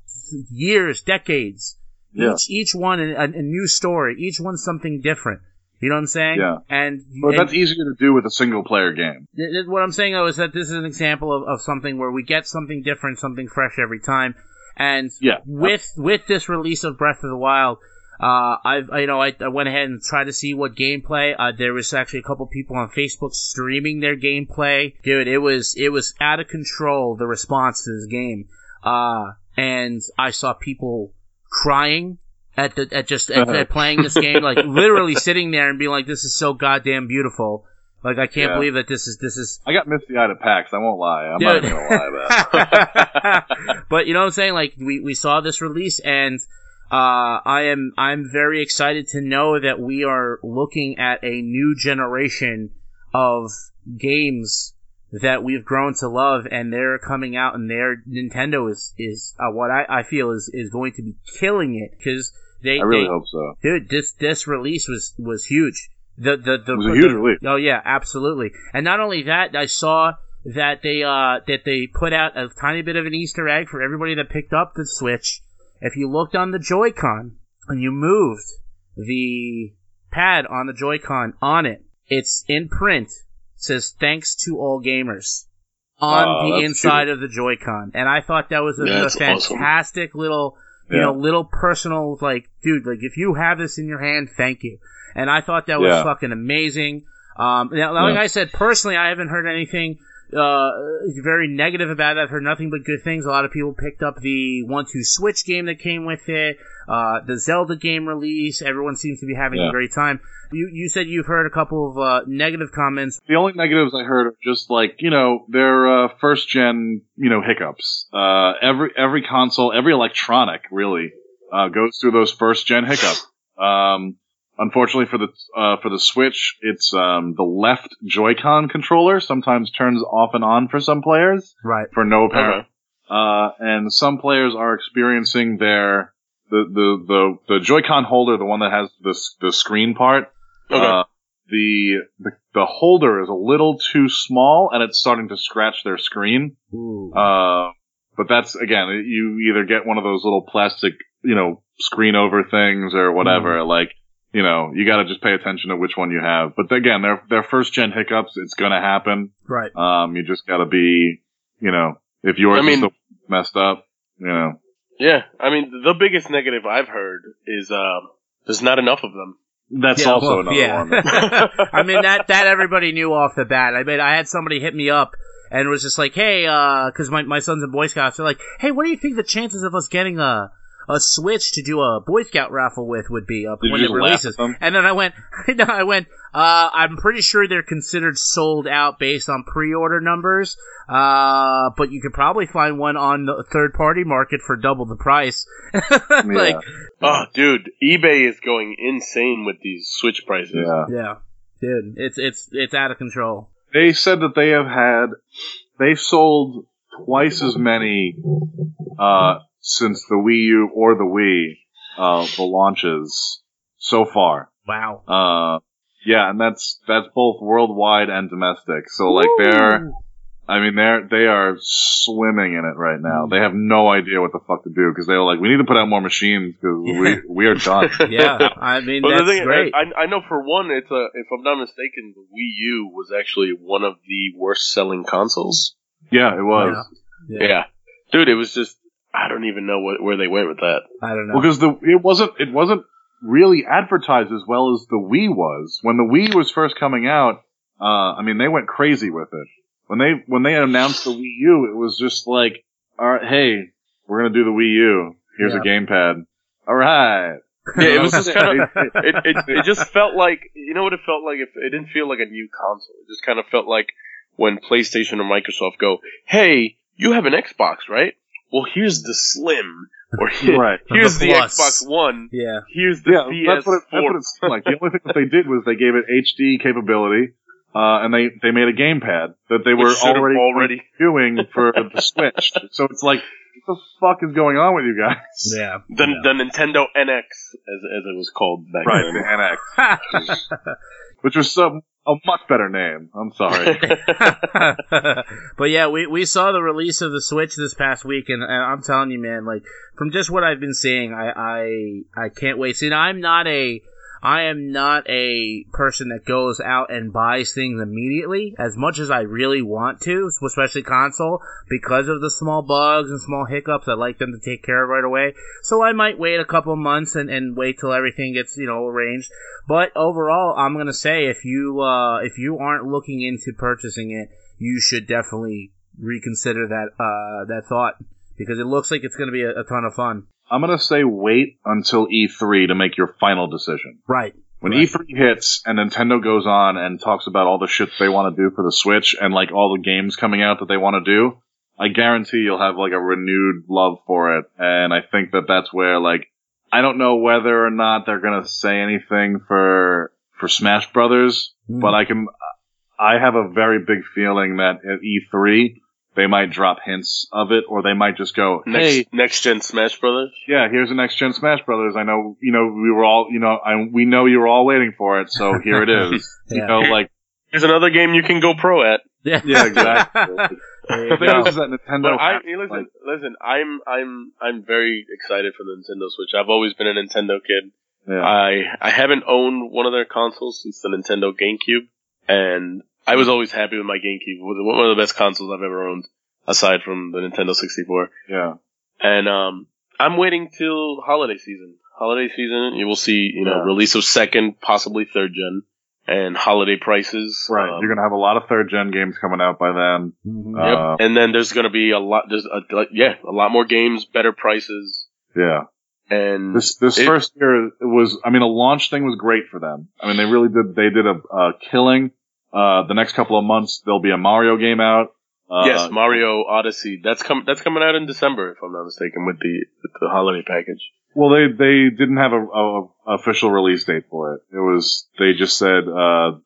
years, decades. Yeah. Each, each one a, a new story. Each one something different. You know what I'm saying? Yeah. And, But and that's easier to do with a single player game. th- th- what I'm saying though is that this is an example of, of something where we get something different, something fresh every time. And Yeah. with with this release of Breath of the Wild, uh, I've you know I, I went ahead and tried to see what gameplay. Uh, there was actually a couple people on Facebook streaming their gameplay. Dude, it was it was out of control. The response to this game, uh, and I saw people crying at the at just at, at playing this game, like <laughs> literally sitting there and being like, "This is so goddamn beautiful." Like I can't Yeah. believe that this is this is I got misty eyed at PAX. I won't lie. I'm Dude. not even gonna lie about <laughs> but you know what I'm saying? Like we, we saw this release and uh, I am I'm very excited to know that we are looking at a new generation of games that we've grown to love and they're coming out and their Nintendo is is uh, what I, I feel is is going to be killing it because they I really they, hope so. dude this this release was was huge the the the It was a huge the- release. oh yeah absolutely and not only that i saw that they uh that they put out a tiny bit of an easter egg for everybody that picked up the switch if you looked on the joy-con and you moved the pad on the joy-con on it it's in print says thanks to all gamers on Oh, the inside of the joy-con and i thought that was a, a That's awesome. fantastic little you Yeah. know, little personal, like, dude, like, if you have this in your hand, thank you. And I thought that was Yeah. fucking amazing. Um, now, like Yeah. I said, personally, I haven't heard anything, uh, very negative about it. I've heard nothing but good things. A lot of people picked up the 1-2 Switch game that came with it, uh, the Zelda game release. Everyone seems to be having a great time. You, you said you've heard a couple of, uh, negative comments. The only negatives I heard are just like you know their uh, first gen you know hiccups. Uh, every every console, every electronic really uh, goes through those first gen hiccups. Um, unfortunately for the uh, for the Switch, it's um, the left Joy-Con controller sometimes turns off and on for some players Right. for no apparent. Okay. Uh, and some players are experiencing their the the the, the Joy-Con holder, the one that has the the screen part. Okay. Uh, the, the the holder is a little too small, and it's starting to scratch their screen. Ooh. Uh, but that's again, you either get one of those little plastic, you know, screen over things or whatever. Like, you know, you got to just pay attention to which one you have. But again, their their first gen hiccups, it's gonna happen. right. Um, you just got to be, you know, if yours I mean- is the messed up, you know. Yeah, I mean, the biggest negative I've heard is um, there's not enough of them. That's Yeah, also well, another yeah. one. <laughs> <laughs> I mean that that everybody knew off the bat. I mean, I had somebody hit me up and was just like, "Hey, uh, because my my son's in Boy Scouts, they're like, "Hey, what do you think the chances of us getting a a Switch to do a Boy Scout raffle with would be up Did when you it just laugh releases?" at them? And then I went, <laughs> no, I went, uh, I'm pretty sure they're considered sold out based on pre-order numbers. Uh, but you could probably find one on the third party market for double the price. <laughs> like, Oh, dude, eBay is going insane with these Switch prices. Yeah. yeah, dude, it's it's it's out of control. They said that they have had, they've sold twice as many, uh, since the Wii U or the Wii, uh, the launches so far. Wow. Uh, yeah, and that's, that's both worldwide and domestic. So like they're, I mean, they're they are swimming in it right now. They have no idea what the fuck to do because they were like, we need to put out more machines because we we are done. <laughs> yeah, I mean But that's the thing, great. I, I know for one, it's a if I'm not mistaken, the Wii U was actually one of the worst selling consoles. yeah, it was. Yeah. Yeah, dude, it was just I don't even know what, where they went with that. I don't know. Because the it wasn't it wasn't really advertised as well as the Wii was when the Wii was first coming out. Uh, I mean, they went crazy with it when they when they announced the Wii U. It was just like, all right, hey, we're gonna do the Wii U. Here's a gamepad. All right. <laughs> Yeah, it was just kind of <laughs> it, it. It just felt like you know what it felt like. It, it didn't feel like a new console. It just kind of felt like when PlayStation or Microsoft go, "Hey, you have an Xbox, right? Well, here's the Slim, or here, <laughs> Right. here's The the, Xbox One. Yeah. Here's the Yeah, PS4." that's what, it, that's what it seemed like. The only thing that they did was they gave it HD capability, uh, and they, they made a gamepad that they were already, already- doing for the <laughs> Switch. So it's like, what the fuck is going on with you guys? Yeah. the, the Nintendo NX, as as it was called back then. Right, the. NX, <laughs> which was some a much better name. I'm sorry. <laughs> <laughs> but yeah, we, we saw the release of the Switch this past week, and, and I'm telling you, man, like from just what I've been seeing, I I, I can't wait. See, now, I'm not a I am not a person that goes out and buys things immediately as much as I really want to, especially console, because of the small bugs and small hiccups. I like them to take care of right away. So I might wait a couple months and, and wait till everything gets, you know, arranged. But overall, I'm gonna say if you uh, if you aren't looking into purchasing it, you should definitely reconsider that uh, that thought because it looks like it's gonna be a, a ton of fun. I'm gonna say wait until E3 to make your final decision. Right. When Right. E3 hits and Nintendo goes on and talks about all the shit they want to do for the Switch and like all the games coming out that they want to do, I guarantee you'll have like a renewed love for it. And I think that that's where like I don't know whether or not they're gonna say anything for for Smash Brothers, Mm. but I can I have a very big feeling that at E3 they might drop hints of it, or they might just go, next "Hey, next gen Smash Brothers. yeah, here's the next gen Smash Brothers. I know, you know, we were all, you know, I, we know you were all waiting for it, so here it is. <laughs> You know, like, Here's another game you can go pro at. Yeah. yeah, exactly. <laughs> There you the thing go. is that Nintendo, But I has, listen, like, listen. I'm I'm I'm very excited for the Nintendo Switch. I've always been a Nintendo kid. yeah, I I haven't owned one of their consoles since the Nintendo GameCube, and I was always happy with my GameCube. It was one of the best consoles I've ever owned, aside from the Nintendo 64. yeah, And um, I'm waiting till holiday season. Holiday season, you will see, you know, Yeah. release of second, possibly third gen, and holiday prices. right. Um, You're gonna have a lot of third gen games coming out by then. Mhm. Yep. Uh, and then there's gonna be a lot. There's a, like, yeah, a lot more games, better prices, Yeah, and this this It- first year was, I mean, a launch thing was great for them. I mean, they really did. They did a, a killing. Uh, the next couple of months there'll be a Mario game out. Uh, yes, Mario Odyssey. That's com- That's coming out in December, if I'm not mistaken, with the with the holiday package. Well, they they didn't have a, a, a official release date for it. It was they just said uh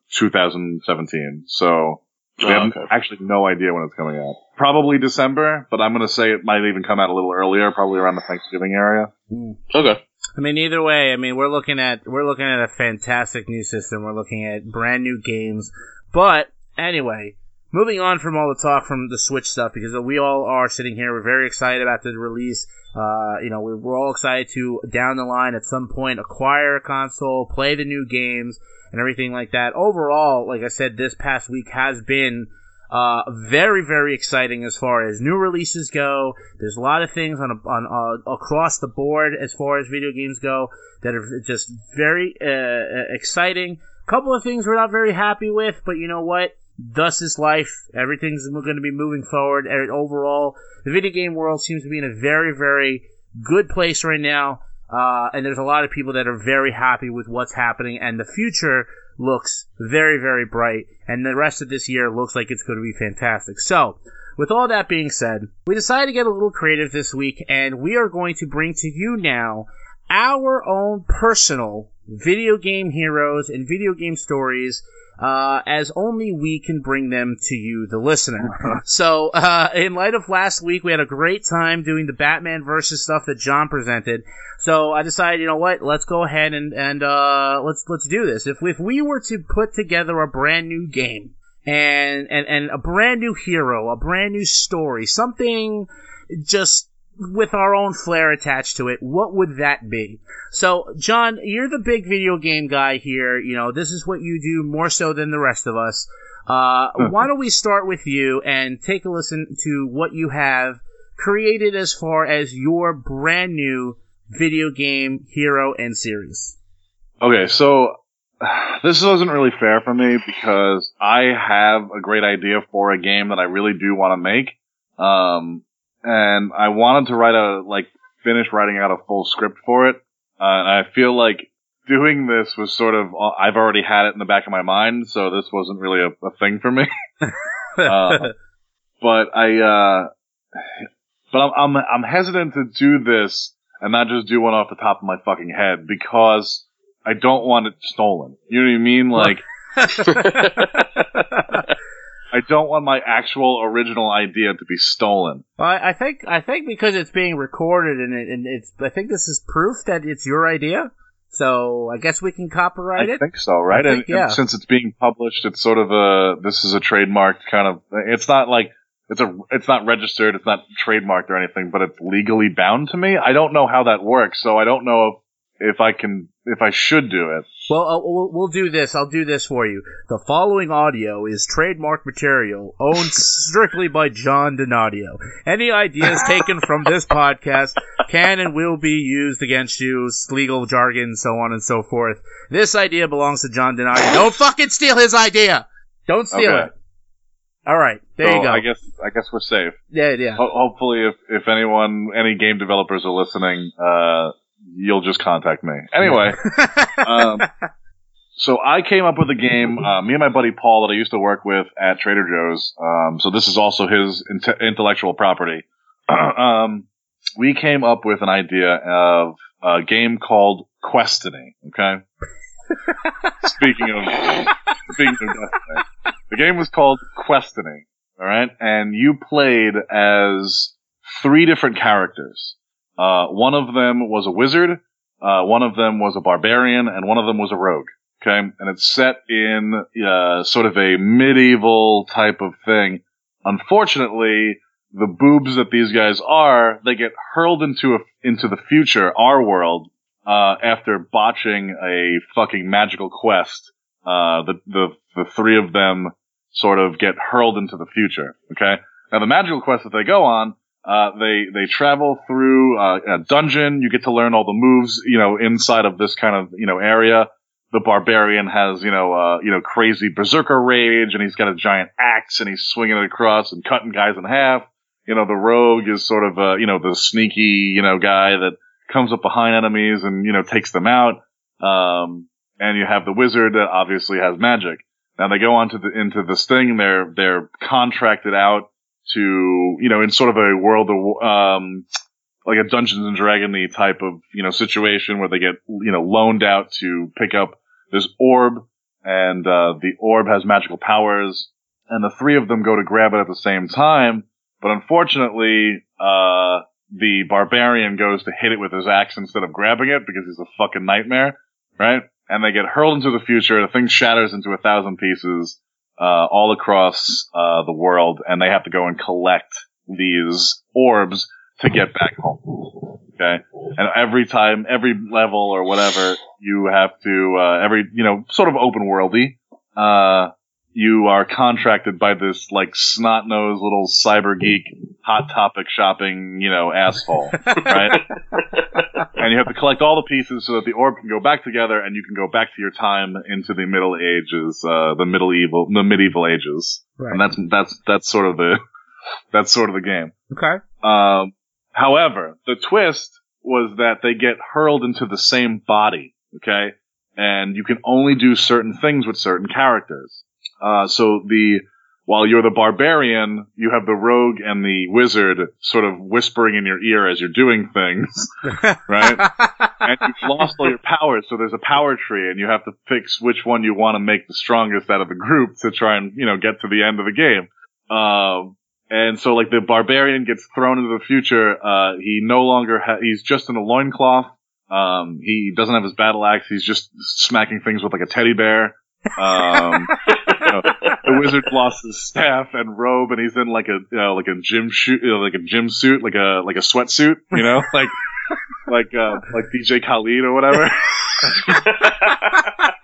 2017. So we Oh, have okay. actually no idea when it's coming out. Probably December, but I'm gonna say it might even come out a little earlier, probably around the Thanksgiving area. Mm. Okay. I mean, either way, I mean, we're looking at we're looking at a fantastic new system. We're looking at brand new games. But anyway, moving on from all the talk from the Switch stuff, because we all are sitting here, we're very excited about the release. Uh, you know, we're, all excited to down the line at some point acquire a console, play the new games, and everything like that. Overall, like I said, this past week has been uh, very, very exciting as far as new releases go. There's a lot of things on a, on uh, across the board as far as video games go that are just very uh, exciting. A couple of things we're not very happy with, but you know what? Thus is life. Everything's going to be moving forward. And overall, the video game world seems to be in a very, very good place right now. Uh, and there's a lot of people that are very happy with what's happening, and the future looks very, very bright, and the rest of this year looks like it's going to be fantastic. So, with all that being said, we decided to get a little creative this week, and we are going to bring to you now our own personal video game heroes and video game stories. Uh, as only we can bring them to you, the listener. <laughs> so, uh, in light of last week, we had a great time doing the Batman versus stuff that John presented. So I decided, you know what? Let's go ahead and and uh, let's let's do this. If if we were to put together a brand new game and and and a brand new hero, a brand new story, something just with our own flair attached to it, what would that be? So, John, you're the big video game guy here. You know, this is what you do more so than the rest of us. Uh, why don't we start with you and take a listen to what you have created as far as your brand new video game hero and series? Okay, so <sighs> this wasn't really fair for me because I have a great idea for a game that I really do want to make. Um, and I wanted to write a, like, finish writing out a full script for it. Uh, and I feel like doing this was sort of, uh, I've already had it in the back of my mind, so this wasn't really a, a thing for me. <laughs> <laughs> Uh, but I, uh, but I'm, I'm, I'm hesitant to do this and not just do one off the top of my fucking head because I don't want it stolen. You know what I mean? Like, <laughs> I don't want my actual original idea to be stolen. Well, I I think I think because it's being recorded and it, and it's I think this is proof that it's your idea. So I guess we can copyright I it. I think so, right? Think, and, and yeah. since it's being published, it's sort of a this is a trademarked kind of. It's not like it's a it's not registered, it's not trademarked or anything, but it's legally bound to me. I don't know how that works, so I don't know if if I can if I should do it. Well, uh, we'll, we'll do this. I'll do this for you. The following audio is trademark material owned strictly by John Donadio. Any ideas taken from this podcast can and will be used against you, legal jargon, so on and so forth. This idea belongs to John Donadio. Don't fucking steal his idea! Don't steal Okay. it. All right, there so you go. I guess I guess we're safe. yeah, yeah. Ho- hopefully, if if anyone, any game developers are listening, uh, you'll just contact me. Anyway, <laughs> um, so I came up with a game. Uh, me and my buddy Paul, that I used to work with at Trader Joe's. Um, so this is also his inte- intellectual property. <clears throat> um, we came up with an idea of a game called Questiny. Okay. <laughs> speaking of speaking of Destiny, the game was called Questiny. All right, and you played as three different characters. Uh, one of them was a wizard, uh, one of them was a barbarian, and one of them was a rogue. Okay, and it's set in uh, sort of a medieval type of thing. Unfortunately, the boobs that these guys are, they get hurled into a, into the future, our world, uh, after botching a fucking magical quest. Uh, the the the three of them sort of get hurled into the future. Okay, now the magical quest that they go on uh, they they travel through uh, a dungeon. You get to learn all the moves, you know, inside of this kind of you know area. The barbarian has you know uh, you know crazy berserker rage, and he's got a giant axe, and he's swinging it across and cutting guys in half. You know, the rogue is sort of uh, you know the sneaky you know guy that comes up behind enemies and you know takes them out. Um, and you have the wizard that obviously has magic. Now they go on to the, into this thing. They're they're contracted out to you know in sort of a world of um like a Dungeons and Dragony type of you know situation where they get you know loaned out to pick up this orb, and uh, the orb has magical powers, and the three of them go to grab it at the same time, but unfortunately, uh, the barbarian goes to hit it with his axe instead of grabbing it because he's a fucking nightmare, right? And they get hurled into the future. The thing shatters into a thousand pieces uh, all across uh, the world, and they have to go and collect these orbs to get back home. Okay, and every time, every level or whatever, you have to uh, every you know sort of open worldy. You are contracted by this like snot nosed little cyber geek, hot topic shopping, you know, asshole, right? <laughs> and you have to collect all the pieces so that the orb can go back together, and you can go back to your time into the Middle Ages, uh, the Middle Evil, the medieval ages, Right. and that's that's that's sort of the <laughs> that's sort of the game. okay. Um, however, the twist was that they get hurled into the same body, okay? And you can only do certain things with certain characters. Uh, so the, while you're the barbarian, you have the rogue and the wizard sort of whispering in your ear as you're doing things, <laughs> right? and you've lost all your powers, so there's a power tree, and you have to fix which one you want to make the strongest out of the group to try and, you know, get to the end of the game. Um, and so like the barbarian gets thrown into the future, uh, he no longer ha- he's just in a loincloth. Um, he doesn't have his battle axe. He's just smacking things with like a teddy bear. Um, <laughs> you know, the wizard lost his staff and robe, and he's in like a you know, like a gym shoot, you know, like a gym suit, like a like a sweatsuit, you know, <laughs> like like uh, like DJ Khaled or whatever. <laughs>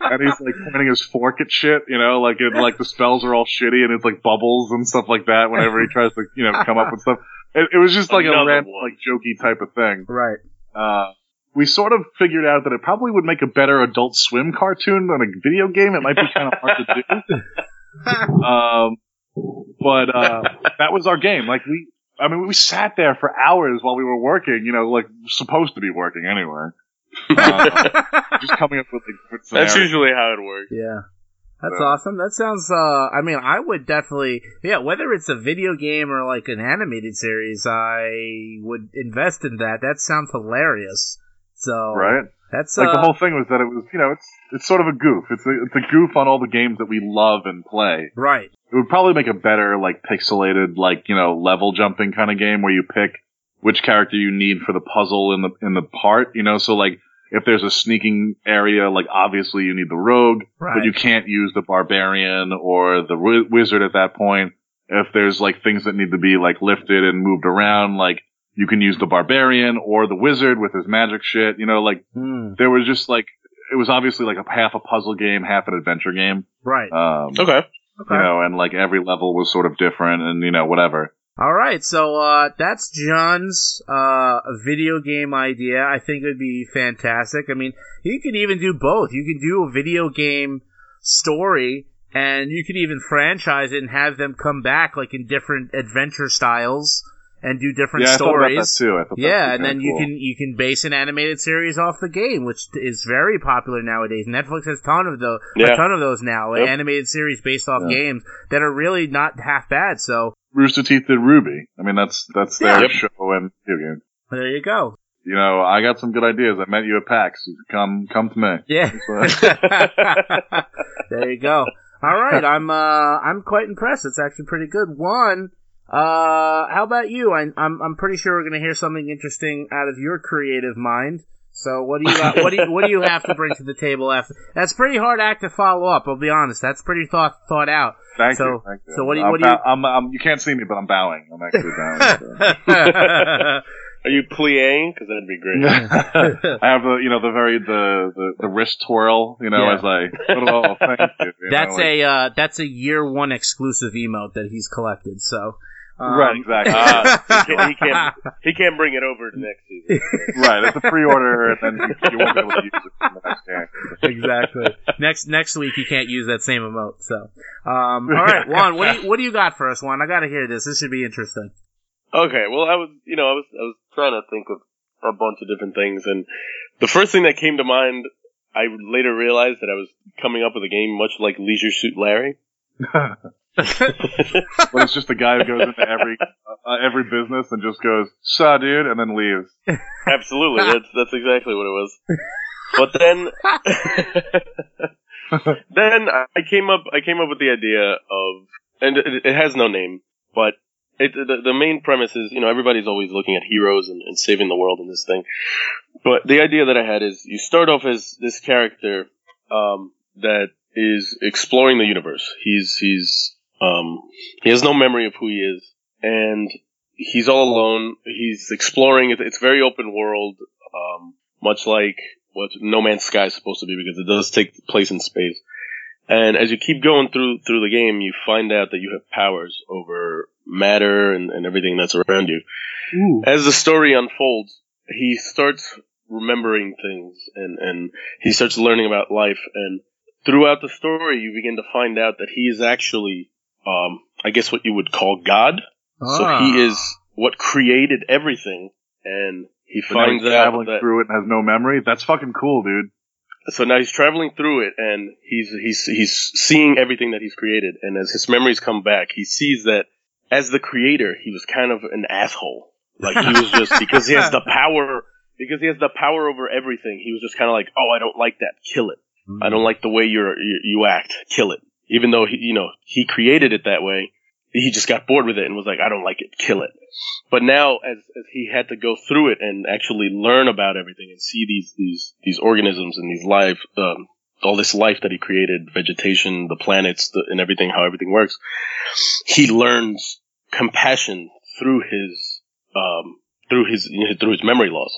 and he's like pointing his fork at shit, you know, like it, like the spells are all shitty and it's like bubbles and stuff like that. Whenever he tries to you know come up with stuff, it, it was just like a random one. like jokey type of thing. right. Uh, we sort of figured out that it probably would make a better Adult Swim cartoon than a video game. It might be kind of hard to do. <laughs> Um, but uh, that was our game. Like we, I mean, we sat there for hours while we were working. You know, like supposed to be working anyway. Uh, just coming up with like different That's usually how it works. Yeah. That's Yeah. awesome. That sounds uh I mean, I would definitely yeah, whether it's a video game or like an animated series, I would invest in that. That sounds hilarious. So right. that's Like uh, the whole thing was that it was, you know, it's it's sort of a goof. It's a it's a goof on all the games that we love and play. right. It would probably make a better like pixelated like you know level jumping kind of game where you pick which character you need for the puzzle in the in the part. You know, so like if there's a sneaking area, like obviously you need the rogue, Right. but you can't use the barbarian or the wi- wizard at that point. If there's like things that need to be like lifted and moved around, like you can use the barbarian or the wizard with his magic shit. You know, like Hmm. there was just like it was obviously like a half a puzzle game, half an adventure game. Right. Um, Okay. Okay. you know, and like every level was sort of different, and you know, whatever. All right, so uh, that's John's uh, video game idea. I think it would be fantastic. I mean, you could even do both. You can do a video game story, and you could even franchise it and have them come back like in different adventure styles and do different yeah, stories. too. I thought that Yeah, and then kinda you cool. can you can base an animated series off the game, which is very popular nowadays. Netflix has ton of those, Yeah. a ton of those now, Yep. animated series based off Yeah. games that are really not half bad. So Rooster Teeth did RWBY. I mean, that's that's their. Yep. show and video game. there you go. You know, I got some good ideas. I met you at PAX. Come, come to me. Yeah. <laughs> <laughs> there you go. All right, I'm uh I'm quite impressed. It's actually pretty good. Juan, uh, how about you? I, I'm I'm pretty sure we're gonna hear something interesting out of your creative mind. So what do you got, what do you what do you have to bring to the table after? That's pretty hard act to follow up. I'll be honest. That's pretty thought thought out. Thank So- you. Thank you. so what do you- I'm what do you- I'm, I'm, you can't see me, but I'm bowing. I'm actually bowing. so. <laughs> Are you plie? Because that'd be great. <laughs> I have the, you know, the very the the, the wrist twirl. You know, Yeah. as I. Oh, thank you. you <laughs> that's know, like- a uh, that's a year one exclusive emote that he's collected. So. Um, right, exactly. Ah, <laughs> he, can't, he can't. <laughs> He can't bring it over to next season. <laughs> right, it's a pre-order, and then you, you won't be able to use it next game. exactly. next next week you can't use that same emote. So, um, all right, Juan, what do you what do you got for us, Juan? I got to hear this. This should be interesting. Okay, well, I was, you know, I was, I was trying to think of a bunch of different things, and the first thing that came to mind, I later realized that I was coming up with a game much like Leisure Suit Larry. <laughs> But it's just a guy who goes into every uh, every business and just goes, "Saw, dude," and then leaves. <laughs> Absolutely, that's that's exactly what it was. But then, <laughs> then I came up, I came up with the idea of, and it, it has no name, but it, the, the main premise is, you know, everybody's always looking at heroes and, and saving the world in this thing. But the idea that I had is, you start off as this character um, that is exploring the universe. He's he's um, he has no memory of who he is, and he's all alone. He's exploring. It- It's very open world, um, much like what No Man's Sky is supposed to be, because it does take place in space. And as you keep going through through the game, you find out that you have powers over matter and, and everything that's around you. As the story unfolds, he starts remembering things and, and he starts learning about life. And throughout the story, you begin to find out that he is actually, um, I guess what you would call God. So Ah. he is what created everything, and he But now finds he's out traveling that. through it and has no memory. That's fucking cool, dude. So now he's traveling through it, and he's he's he's seeing everything that he's created. And as his memories come back, he sees that as the creator, he was kind of an asshole. Like he was just because he has the <laughs> power, because he has the power over everything. He was just kind of like, oh, I don't like that, kill it. I don't like the way you're you, you act. Kill it. Even though he, you know, he created it that way, he just got bored with it and was like, I don't like it. Kill it. But now, as, as he had to go through it and actually learn about everything and see these these these organisms and these life, um, all this life that he created, vegetation, the planets, the, and everything, how everything works, he learns compassion through his um, through his through his memory loss,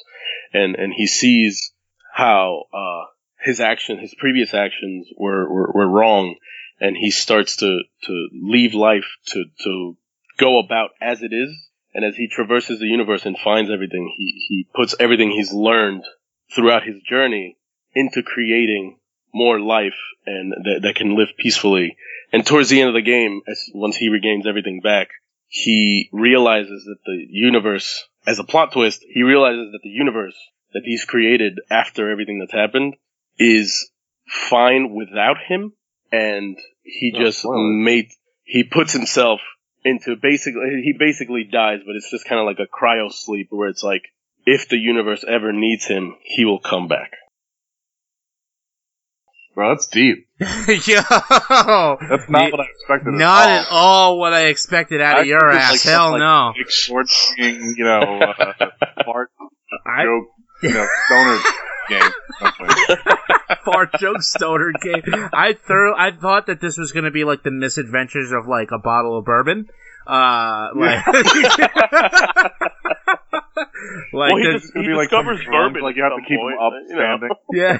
and and he sees how uh, his action, his previous actions were, were, were wrong, and he starts to, to leave life to, to go about as it is. And as he traverses the universe and finds everything, he, he puts everything he's learned throughout his journey into creating more life and that, that can live peacefully. And towards the end of the game, as once he regains everything back, he realizes that the universe, as a plot twist, he realizes that the universe that he's created after everything that's happened is fine without him, and he Oh, just spoilers. made he puts himself into basically he basically dies, but it's just kind of like a cryo sleep where it's like if the universe ever needs him, he will come back. Bro, that's deep. <laughs> Yo, That's not what I expected. not at at all what I expected out I of your ass. like Hell like, no. Big sword you know, uh, <laughs> fart I joke, you know, stoner game. <laughs> Something. fart joke stoner game. I threw. I thought that this was gonna be like the misadventures of like a bottle of bourbon. Uh, like, <laughs> <laughs> like well, he, the- dis- he like discovers drums, bourbon. like you have to keep point, him up you know. yeah.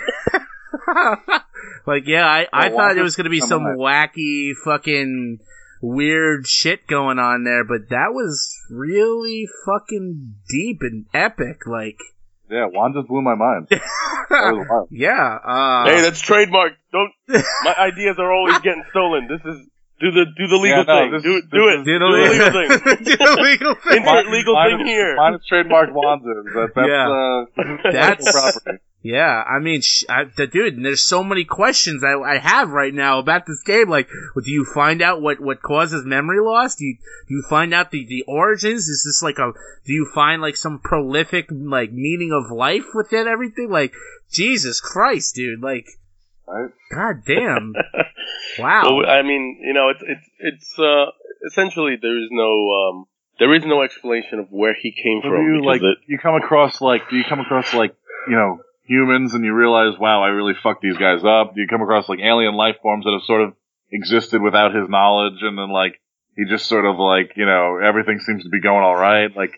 like yeah, I, I thought it was gonna be some on. wacky fucking weird shit going on there, but that was really fucking deep and epic. Like, Yeah, Juan just blew my mind. <laughs> That was wild. yeah. Uh, Hey, that's trademark. Don't. <laughs> My ideas are always getting stolen. This is do the do the legal Yeah, no, thing. this- do this do is- it. do Do the legal thing. <laughs> do the legal thing. Insert legal Mine thing is- here. Mine is trademarked Juan's. That, that's, Yeah. uh, That's- property. Yeah, I mean, sh- I, the, dude, and there's so many questions I, I have right now about this game. Like, do you find out what, what causes memory loss? Do you do you find out the, the origins? Is this like a? Do you find like some prolific like meaning of life within everything? Like, Jesus Christ, dude! Like, Right? God damn! <laughs> wow. Well, I mean, you know, it's it's it's uh, essentially there is no um, there is no explanation of where he came So from. you like it- you come across like do you come across like you know humans and you realize wow I really fucked these guys up? You come across like alien life forms that have sort of existed without his knowledge and then like he just sort of like you know everything seems to be going all right like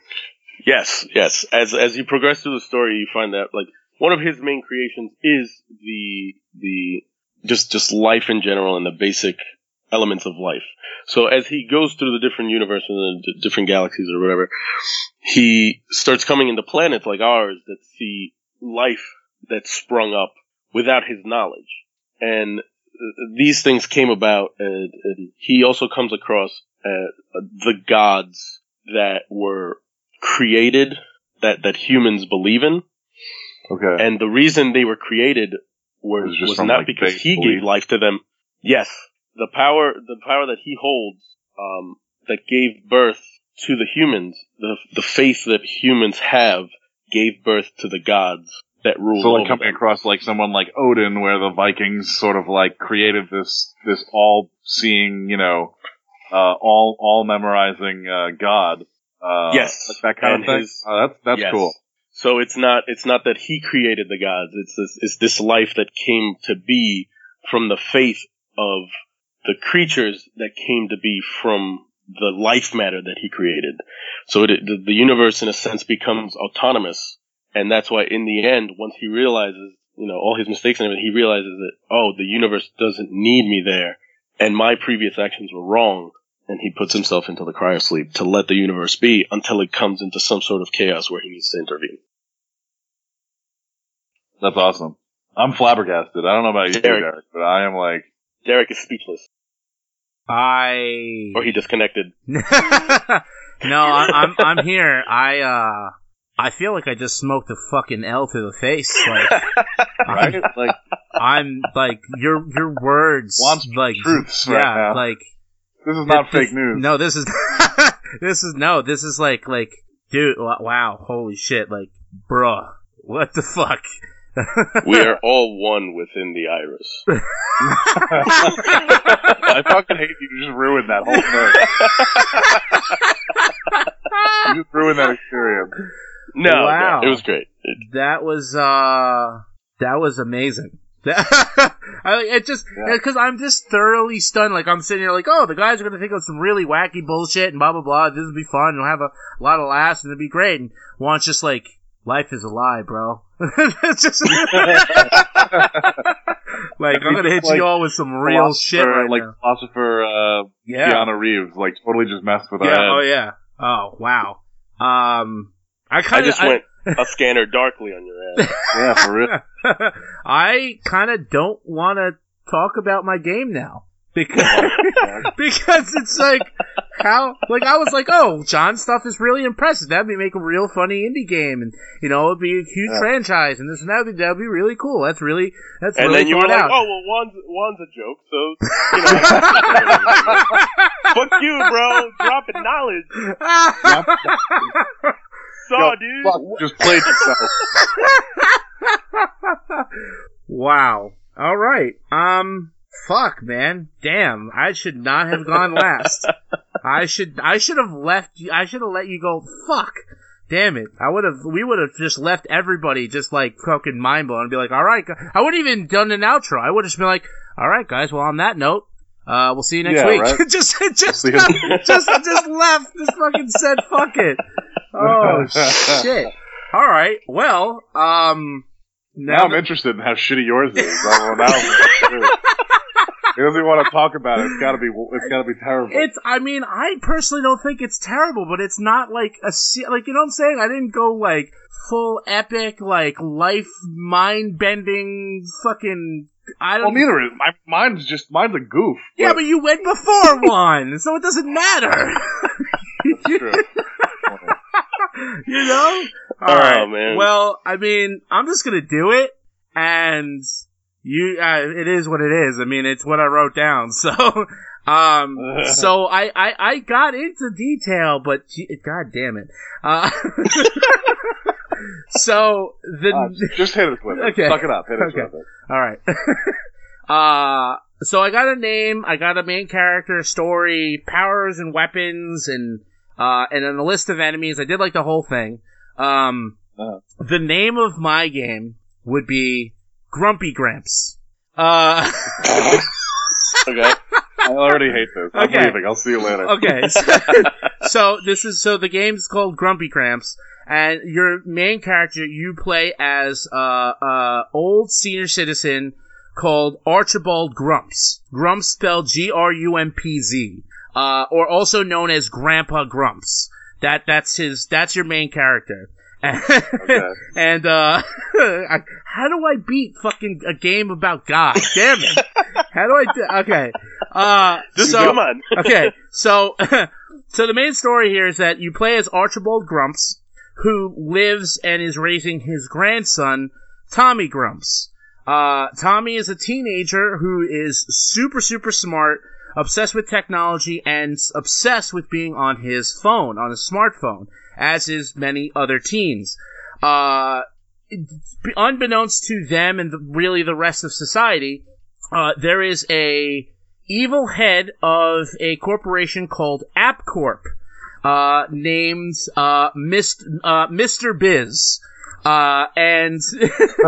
Yes, yes. As as you progress through the story, you find that like one of his main creations is the the just just life in general and the basic elements of life. So as he goes through the different universes and the different galaxies or whatever, he starts coming into planets like ours that see life that's sprung up without his knowledge. And uh, these things came about, and, and he also comes across uh, the gods that were created that that humans believe in, okay and the reason they were created were, was was not like, because he belief. gave life to them. Yes, the power the power that he holds um, that gave birth to the humans, the the faith that humans have gave birth to the gods that rule. so like coming them. across like someone like Odin where the Vikings sort of like created this this all seeing you know uh, all all memorizing uh, god uh, Yes, like that kind and of thing his- oh, that's that's Yes. cool So it's not it's not that he created the gods. It's this it's this life that came to be from the faith of the creatures that came to be from the life matter that he created. So it, the, the universe, in a sense, becomes autonomous, and that's why, in the end, once he realizes, you know, all his mistakes and everything, he realizes that oh, the universe doesn't need me there, and my previous actions were wrong. And he puts himself into the cryosleep to let the universe be until it comes into some sort of chaos where he needs to intervene. That's awesome. I'm flabbergasted. I don't know about you, Derek. Derek, but I am like, Derek is speechless, I or he disconnected. <laughs> no, I, I'm I'm here. I uh I feel like I just smoked a fucking L to the face. Like <laughs> right? I'm, like, I'm like your your words Wants like truths yeah right now. like this is not this- fake news. No, this is <laughs> this is no, this is like like dude, wow, holy shit, like bruh, what the fuck? we <laughs> are all one within the iris. I fucking hate you. You just ruined that whole thing. you just ruined that experience. No, Wow. no, it was great. It- that was uh that was amazing. <laughs> I, it just Yeah. because I'm just thoroughly stunned. Like I'm sitting here, like, oh, the guys are gonna think of some really wacky bullshit and blah blah blah. This will be fun. We'll have a lot of laughs and it'll be great. And Juan's just like, life is a lie, bro. <laughs> it's just <laughs> like I'm gonna hit Like, you all with some real shit right like now. philosopher uh, Yeah. Keanu Reeves, like totally just messed with our Yeah. head. Oh yeah. Oh wow. Um, I I kind of just went. <laughs> I'll Scanner Darkly on your ass. Yeah, for real. <laughs> I kind of don't want to talk about my game now because <laughs> because it's like how like I was like, oh, John's stuff is really impressive. That'd be make a real funny indie game, and you know, it'd be a huge Yeah. franchise, and this and that would be that'd be really cool. That's really that's And really then you were thought like, out. "Oh well, Juan's Juan's a joke, so you know." Fuck you, bro. Dropping knowledge. Saw, dude. Just played yourself. <laughs> wow. All right. Um. Fuck, man. Damn. I should not have gone last. I should. I should have left. you- I should have let you go. Fuck. Damn it. I would have. We would have just left everybody just like fucking mind blown and be like, all right. I wouldn't even done an outro. I would have just been like, all right, guys. Well, on that note, uh, we'll see you next Yeah, week. right. <laughs> just, just, just, just, just left. Just fucking said, fuck it. Oh <laughs> shit. All right. Well, um. Now I'm interested in how shitty yours is. Oh, now <laughs> he doesn't want to talk about it. It's gotta be. It's gotta be terrible. It's. I mean, I personally don't think it's terrible, but it's not like a like you know what I'm saying. I didn't go like full epic, like life mind bending, fucking. I well, don't. neither is. My, mine's just mine's a goof. yeah, but you went before <laughs> one, so it doesn't matter. that's true. <laughs> you know. Oh, All right. man. Well, I mean, I'm just gonna do it, and you. Uh, it is what it is. I mean, it's what I wrote down. <laughs> So. Um, so I, I, I got into detail, but gee, god damn it. Uh, so the, Uh, just- hit us with it. Okay. Suck it up. Hit us Okay. with it. all right. <laughs> uh, so I got a name, I got a main character, story, powers and weapons, and uh, and then a list of enemies. I did like the whole thing. Um, Uh-huh. the name of my game would be Grumpy Gramps. Uh, <laughs> Okay. I already hate this. I'm Okay. leaving. I'll see you later. okay. <laughs> So, so this is so the game's called Grumpy Gramps, and your main character you play as a uh, uh, old senior citizen called Archibald Grumps. Grumps spelled G R U M P Z, uh, or also known as Grandpa Grumps. That that's his. That's your main character. <laughs> Okay. and uh, <laughs> how do I beat fucking a game about God? Damn it! <laughs> How do I? Do, okay. Uh, Just so come on. okay, so so the main story here is that you play as Archibald Grumps, who lives and is raising his grandson, Tommy Grumps. Uh, Tommy is a teenager who is super super smart, obsessed with technology, and obsessed with being on his phone, on his smartphone, as is many other teens. Uh, unbeknownst to them and the, really the rest of society, uh, there is a evil head of a corporation called AppCorp, uh, named uh, Mist, uh, Mr. Biz. Uh, and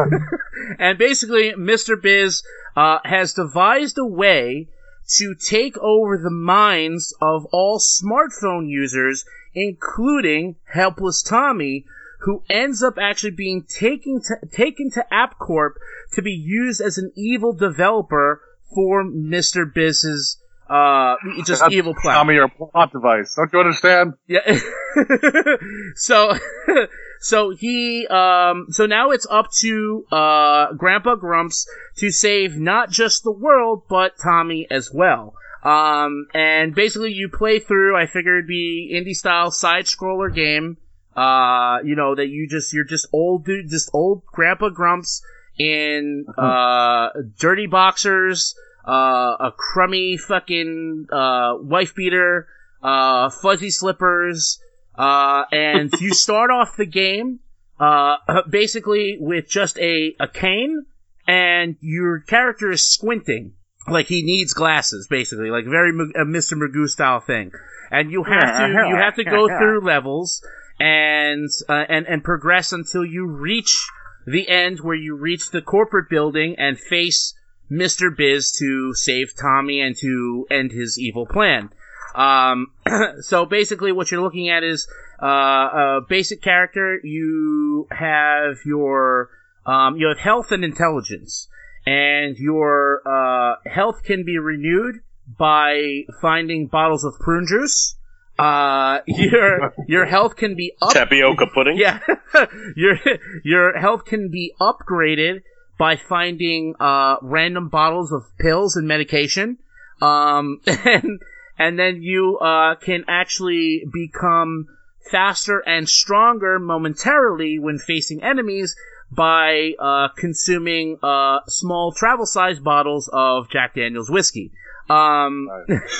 <laughs> and basically, Mr. Biz uh, has devised a way to take over the minds of all smartphone users, including helpless Tommy, who ends up actually being taken to, taken to AppCorp to be used as an evil developer for Mr. Biz's uh just That's evil plan. Tommy, you're plot device. Don't you understand? Yeah. <laughs> so <laughs> so he um so now it's up to uh Grandpa Grumps to save not just the world but Tommy as well. Um and basically you play through I figure it'd be indie style side scroller game. Uh you know that you just you're just old dude just old Grandpa Grumps in uh dirty boxers, uh a crummy fucking uh wife beater, uh, fuzzy slippers, uh, and <laughs> you start off the game, uh, <laughs> basically with just a, a cane, and your character is squinting. Like he needs glasses, basically, like very a Mr. Magoo style thing. And you have to, you have to go through levels and, uh, and, and progress until you reach the end where you reach the corporate building and face Mr. Biz to save Tommy and to end his evil plan. Um, <clears throat> so basically, what you're looking at is uh, a basic character. You have your um, you have health and intelligence, and your uh, health can be renewed by finding bottles of prune juice. Uh, <laughs> your your health can be up. Tapioca pudding. <laughs> Yeah, <laughs> your your health can be upgraded by finding uh, random bottles of pills and medication. Um, <laughs> and and then you uh, can actually become faster and stronger momentarily when facing enemies by uh, consuming uh, small travel-sized bottles of Jack Daniel's whiskey. Um,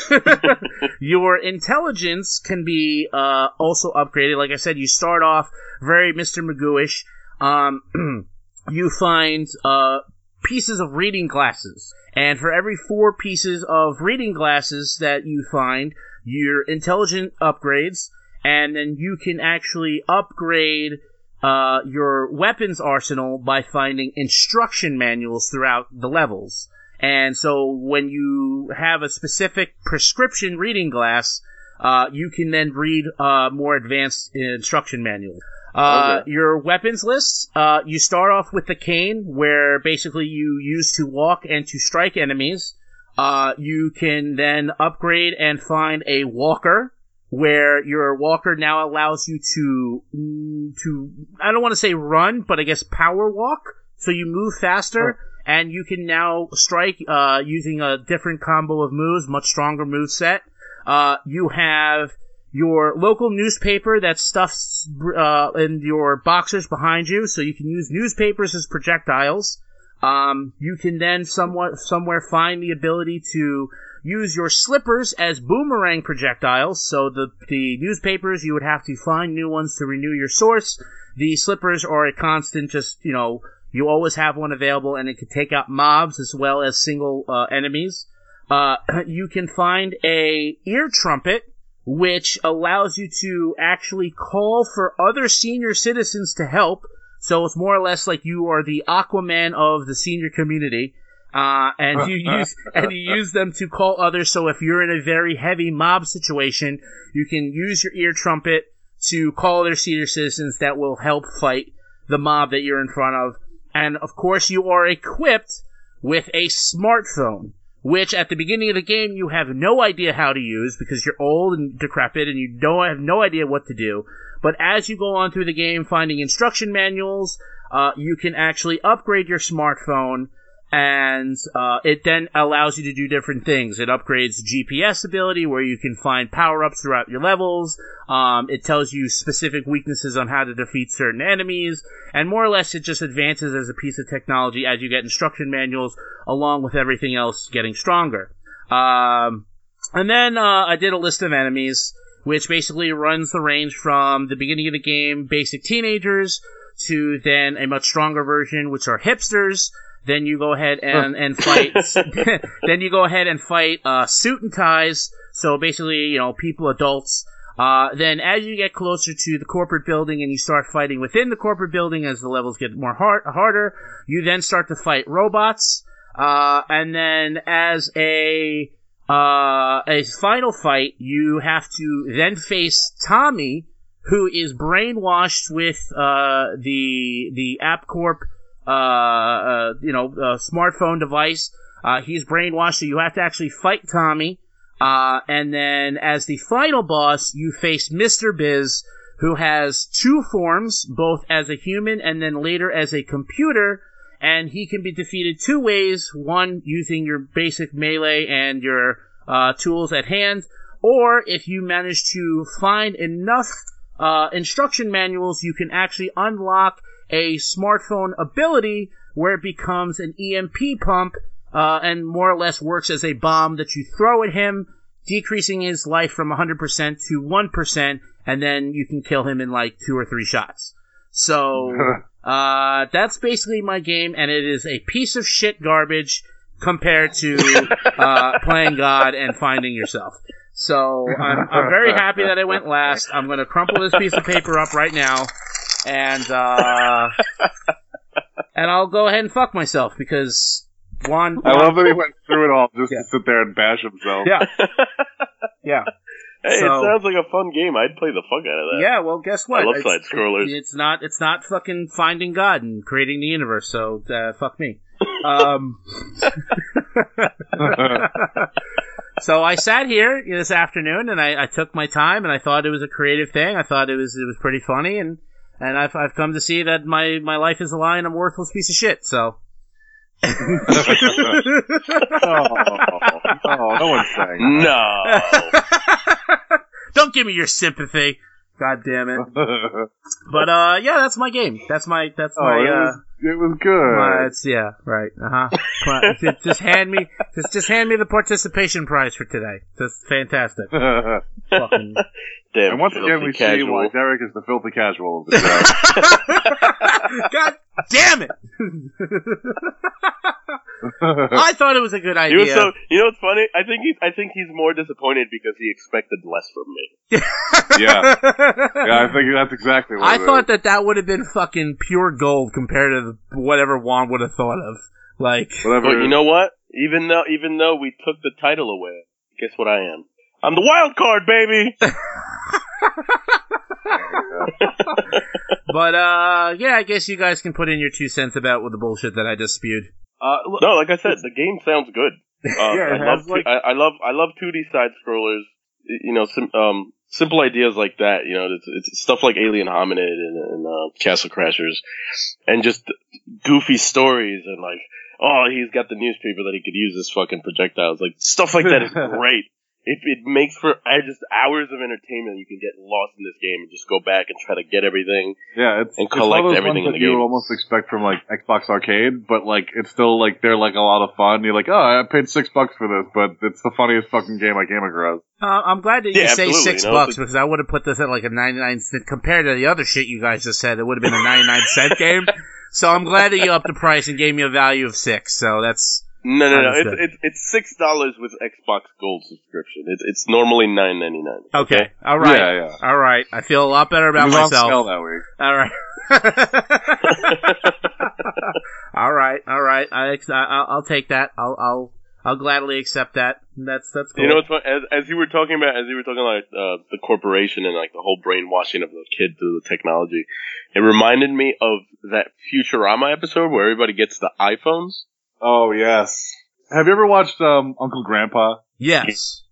<laughs> your intelligence can be uh, also upgraded. Like I said, you start off very Mr. Magooish. Um, <clears throat> you find uh, pieces of reading glasses. And for every four pieces of reading glasses that you find, your intelligence upgrades, and then you can actually upgrade uh, your weapons arsenal by finding instruction manuals throughout the levels. And so when you have a specific prescription reading glass, uh, you can then read uh, more advanced instruction manuals. Uh, Okay. Your weapons list, uh, you start off with the cane, where basically you use to walk and to strike enemies. Uh, you can then upgrade and find a walker, where your walker now allows you to mm, to I don't want to say run, but I guess power walk. So you move faster, and you can now strike uh, using a different combo of moves, much stronger move set. Uh, you have your local newspaper that stuffs uh, in your boxers behind you, so you can use newspapers as projectiles. Um, you can then somewhat somewhere find the ability to use your slippers as boomerang projectiles. So the the newspapers you would have to find new ones to renew your source. The slippers are a constant, just you know, you always have one available, and it can take out mobs as well as single uh, enemies. Uh, <clears throat> you can find a ear trumpet, which allows you to actually call for other senior citizens to help. So it's more or less like you are the Aquaman of the senior community. Uh, and you <laughs> use and you use them to call others. So if you're in a very heavy mob situation, you can use your ear trumpet to call other senior citizens that will help fight the mob that you're in front of. And of course, you are equipped with a smartphone, which at the beginning of the game you have no idea how to use because you're old and decrepit and you don't have no idea what to do. But as you go on through the game, finding instruction manuals, uh, you can actually upgrade your smartphone, and uh, it then allows you to do different things. It upgrades GPS ability, where you can find power ups throughout your levels. Um, it tells you specific weaknesses on how to defeat certain enemies, and more or less, it just advances as a piece of technology as you get instruction manuals, along with everything else getting stronger. Um, and then uh, I did a list of enemies, which basically runs the range from the beginning of the game, basic teenagers, to then a much stronger version, which are hipsters. Then you go ahead and, and fight. <laughs> <laughs> then you go ahead and fight uh, suit and ties. So basically, you know, people, adults. Uh, then as you get closer to the corporate building and you start fighting within the corporate building as the levels get more hard, harder, you then start to fight robots. Uh, and then as a uh, a final fight, you have to then face Tommy, who is brainwashed with uh, the the AppCorp, uh, uh, you know, smartphone device. Uh, he's brainwashed, so you have to actually fight Tommy. Uh, and then as the final boss, you face Mr. Biz, who has two forms, both as a human and then later as a computer. And he can be defeated two ways. One, using your basic melee and your uh, tools at hand. Or if you manage to find enough uh, instruction manuals, you can actually unlock a smartphone ability where it becomes an EMP pump uh, and more or less works as a bomb that you throw at him, decreasing his life from 100% to 1%, and then you can kill him in like two or three shots. So, <laughs> uh, that's basically my game, and it is a piece of shit garbage compared to uh, <laughs> playing God and finding yourself. So I'm, I'm very happy that I went last. I'm going to crumple this piece of paper up right now, and uh, <laughs> and I'll go ahead and fuck myself because Juan. I love that he went through it all just Yeah. to sit there and bash himself. Yeah, <laughs> yeah, Hey, So- it sounds like a fun game. I'd play the fuck out of that. yeah. Well, guess what? I love It's- side-scrollers. it- it's not. It's not fucking finding God and creating the universe. So uh, fuck me. Um, <laughs> so I sat here this afternoon and I, I took my time and I thought it was a creative thing. I thought it was it was pretty funny and and I've I've come to see that my my life is a lie and I'm a worthless piece of shit. So. Oh, <laughs> oh, no one's saying No. Don't give me your sympathy. God damn it. <laughs> But uh yeah, that's my game. That's my that's oh, my uh it was good. my- it's yeah, right. Uh-huh. <laughs> Just, just hand me just just hand me the participation prize for today. That's fantastic. <laughs> Fucking <laughs> Damn. and once again, filthy we see casual. why Derek is the filthy casual of the show. God damn it. I thought it was a good He idea. was so. You know what's funny? I think he's. I think he's more disappointed because he expected less from me. yeah, yeah, I think that's exactly what I it thought is. that that would have been fucking pure gold compared to the, whatever Juan would have thought of. Like, Whatever. But you know what? Even though, even though we took the title away, guess what I am? I'm the wild card, baby. <laughs> but uh, yeah, I guess you guys can put in your two cents about with the bullshit that I just spewed. uh, look, No, like I said, the game sounds good. <laughs> Uh, Yeah, I love. has, like- I, I love. I love 2D side scrollers. You know, sim, um, simple ideas like that. You know, it's, it's stuff like Alien Hominid and, and uh, Castle Crashers, and just goofy stories and like, oh, he's got the newspaper that he could use as fucking projectiles. Like stuff like that is <laughs> great. It, it makes for I just hours of entertainment. You can get lost in this game and just go back and try to get everything. yeah, it's and it's one of collect those everything ones in that the you game. would almost expect from like Xbox Arcade, but like it's still like they're like a lot of fun. You're like, oh, I paid six bucks for this, but it's the funniest fucking game I came across. Uh, I'm glad that you Yeah, say six you know, bucks because I would have put this at like a 99 cent compared to the other shit you guys just said. It would have been a 99 cent game. <laughs> So I'm glad that you upped the price and gave me a value of six. So that's No, no, no. It's it's, it's six dollars with Xbox Gold subscription. It's it's normally nine ninety nine. okay. All right. Yeah, yeah. All right. I feel a lot better about sale myself. that week. <laughs> All right. <laughs> all right. All right. I, I I'll I'll take that. I'll I'll I'll gladly accept that. That's that's cool. You know what's fun? As, as you were talking about, as you were talking about uh, the corporation and like the whole brainwashing of the kid through the technology, it reminded me of that Futurama episode where everybody gets the iPhones. Oh yes. Have you ever watched um, Uncle Grandpa? yes.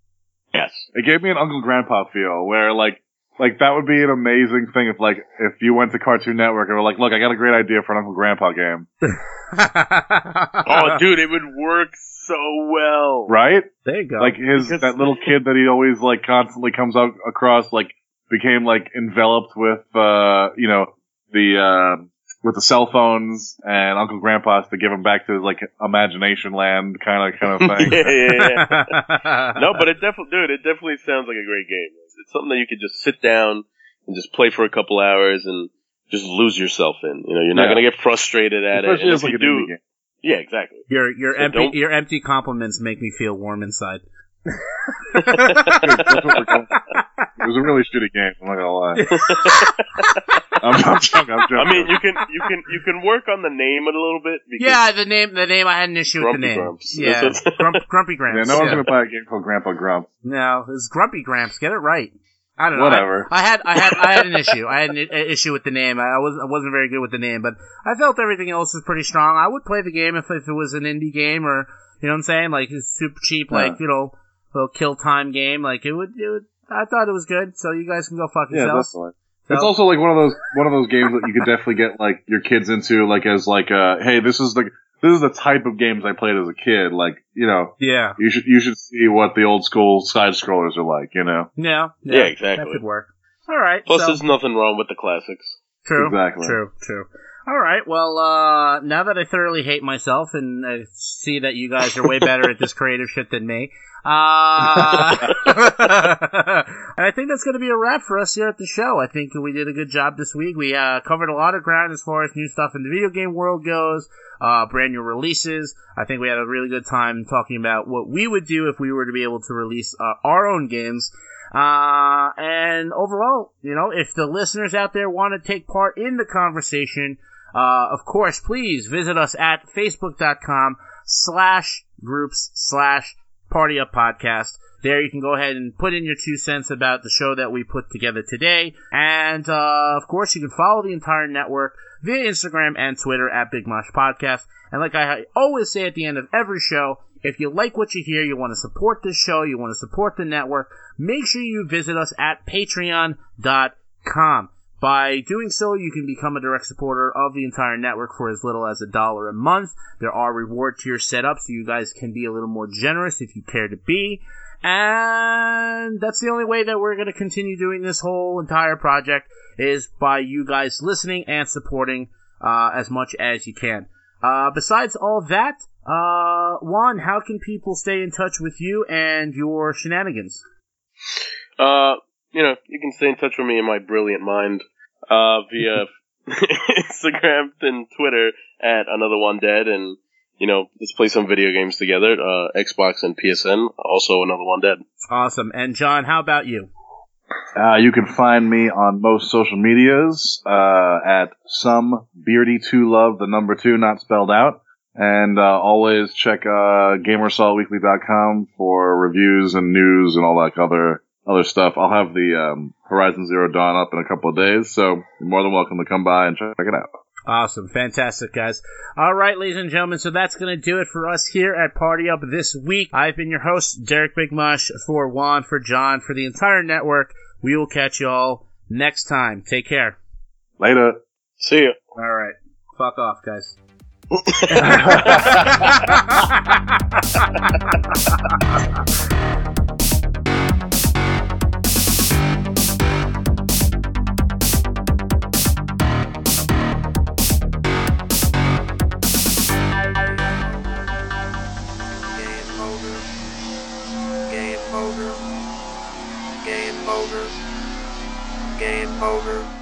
Yes. It gave me an Uncle Grandpa feel, where like like that would be an amazing thing if like if you went to Cartoon Network and were like, look, I got a great idea for an Uncle Grandpa game, <laughs> <laughs> Oh, dude, it would work so well. right? there you go. Like his Because- that little kid that he always like constantly comes out across like became like enveloped with uh you know the uh with the cell phones and Uncle Grandpa has to give him back to his like imagination land kind of kind of <laughs> thing. yeah, yeah. <laughs> no, but it definitely, dude, it definitely sounds like a great game. It's something that you could just sit down and just play for a couple hours and just lose yourself in. You know, you're not Yeah. gonna get frustrated at it. And if like you do, indie game. Yeah, exactly. Your your So empty don't- your empty compliments make me feel warm inside. That's what we're going- It was a really shitty game. I'm not gonna lie. <laughs> I'm, I'm joking. I'm joking. I mean, you can you can you can work on the name a little bit. Because yeah, the name the name I had an issue with the Grumpy name. Grumps. Yeah, That's <laughs> what- Grump, Grumpy yeah, no one's yeah. gonna buy a game called Grandpa Grump. No, it's Grumpy Gramps. Get it right. I don't know. Whatever. I, I had I had I had an <laughs> issue. I had an i- issue with the name. I was I wasn't very good with the name, but I felt everything else was pretty strong. I would play the game if if it was an indie game or you know what I'm saying, like it's super cheap, like you know, little kill time game. Like it would it would. I thought it was good. So you guys can go fuck Yeah, yourselves. definitely. So- It's also like one of those one of those games that you could definitely get like your kids into, like as like uh, hey, this is the this is the type of games I played as a kid. Like you know, yeah. you should you should see what the old school side scrollers are like. You know, Yeah, Yeah, That exactly. That could work. All right. Plus, so, there's nothing wrong with the classics. true. Exactly. True. True. All right. Well, uh, now that I thoroughly hate myself and I see that you guys are way better at this creative shit than me, uh, <laughs> and I think that's going to be a wrap for us here at the show. I think we did a good job this week. We uh, covered a lot of ground as far as new stuff in the video game world goes, uh, brand new releases. I think we had a really good time talking about what we would do if we were to be able to release uh, our own games. Uh, and overall, you know, if the listeners out there want to take part in the conversation, uh, of course, please visit us at facebook.com slash groups slash party up podcast. There you can go ahead and put in your two cents about the show that we put together today. And, uh, of course, you can follow the entire network via Instagram and Twitter at Big Mosh Podcast. And like I always say at the end of every show, if you like what you hear, you want to support this show, you want to support the network, make sure you visit us at patreon.com. By doing so, you can become a direct supporter of the entire network for as little as a dollar a month. There are reward tiers set up so you guys can be a little more generous if you care to be. And that's the only way that we're going to continue doing this whole entire project is by you guys listening and supporting uh, as much as you can. Uh, besides all that, uh, Juan, how can people stay in touch with you and your shenanigans? Uh, you know, you can stay in touch with me in my brilliant mind uh, via <laughs> Instagram and Twitter at Another One Dead, and you know, let's play some video games together. Uh, Xbox and PSN, also Another One Dead. Awesome. And John, how about you? Uh, you can find me on most social medias uh, at some beardy two love the number two not spelled out, and uh, always check uh, GamerSaltWeekly.com for reviews and news and all that other other stuff. I'll have the um, Horizon Zero Dawn up in a couple of days, so you're more than welcome to come by and check it out. Awesome. Fantastic, guys. All right, ladies and gentlemen. So that's going to do it for us here at Party Up this week. I've been your host, Derek Bigmosh, for Juan, for John, for the entire network. We will catch you all next time. Take care. Later. See you. All right. Fuck off, guys. <laughs> <laughs> game over.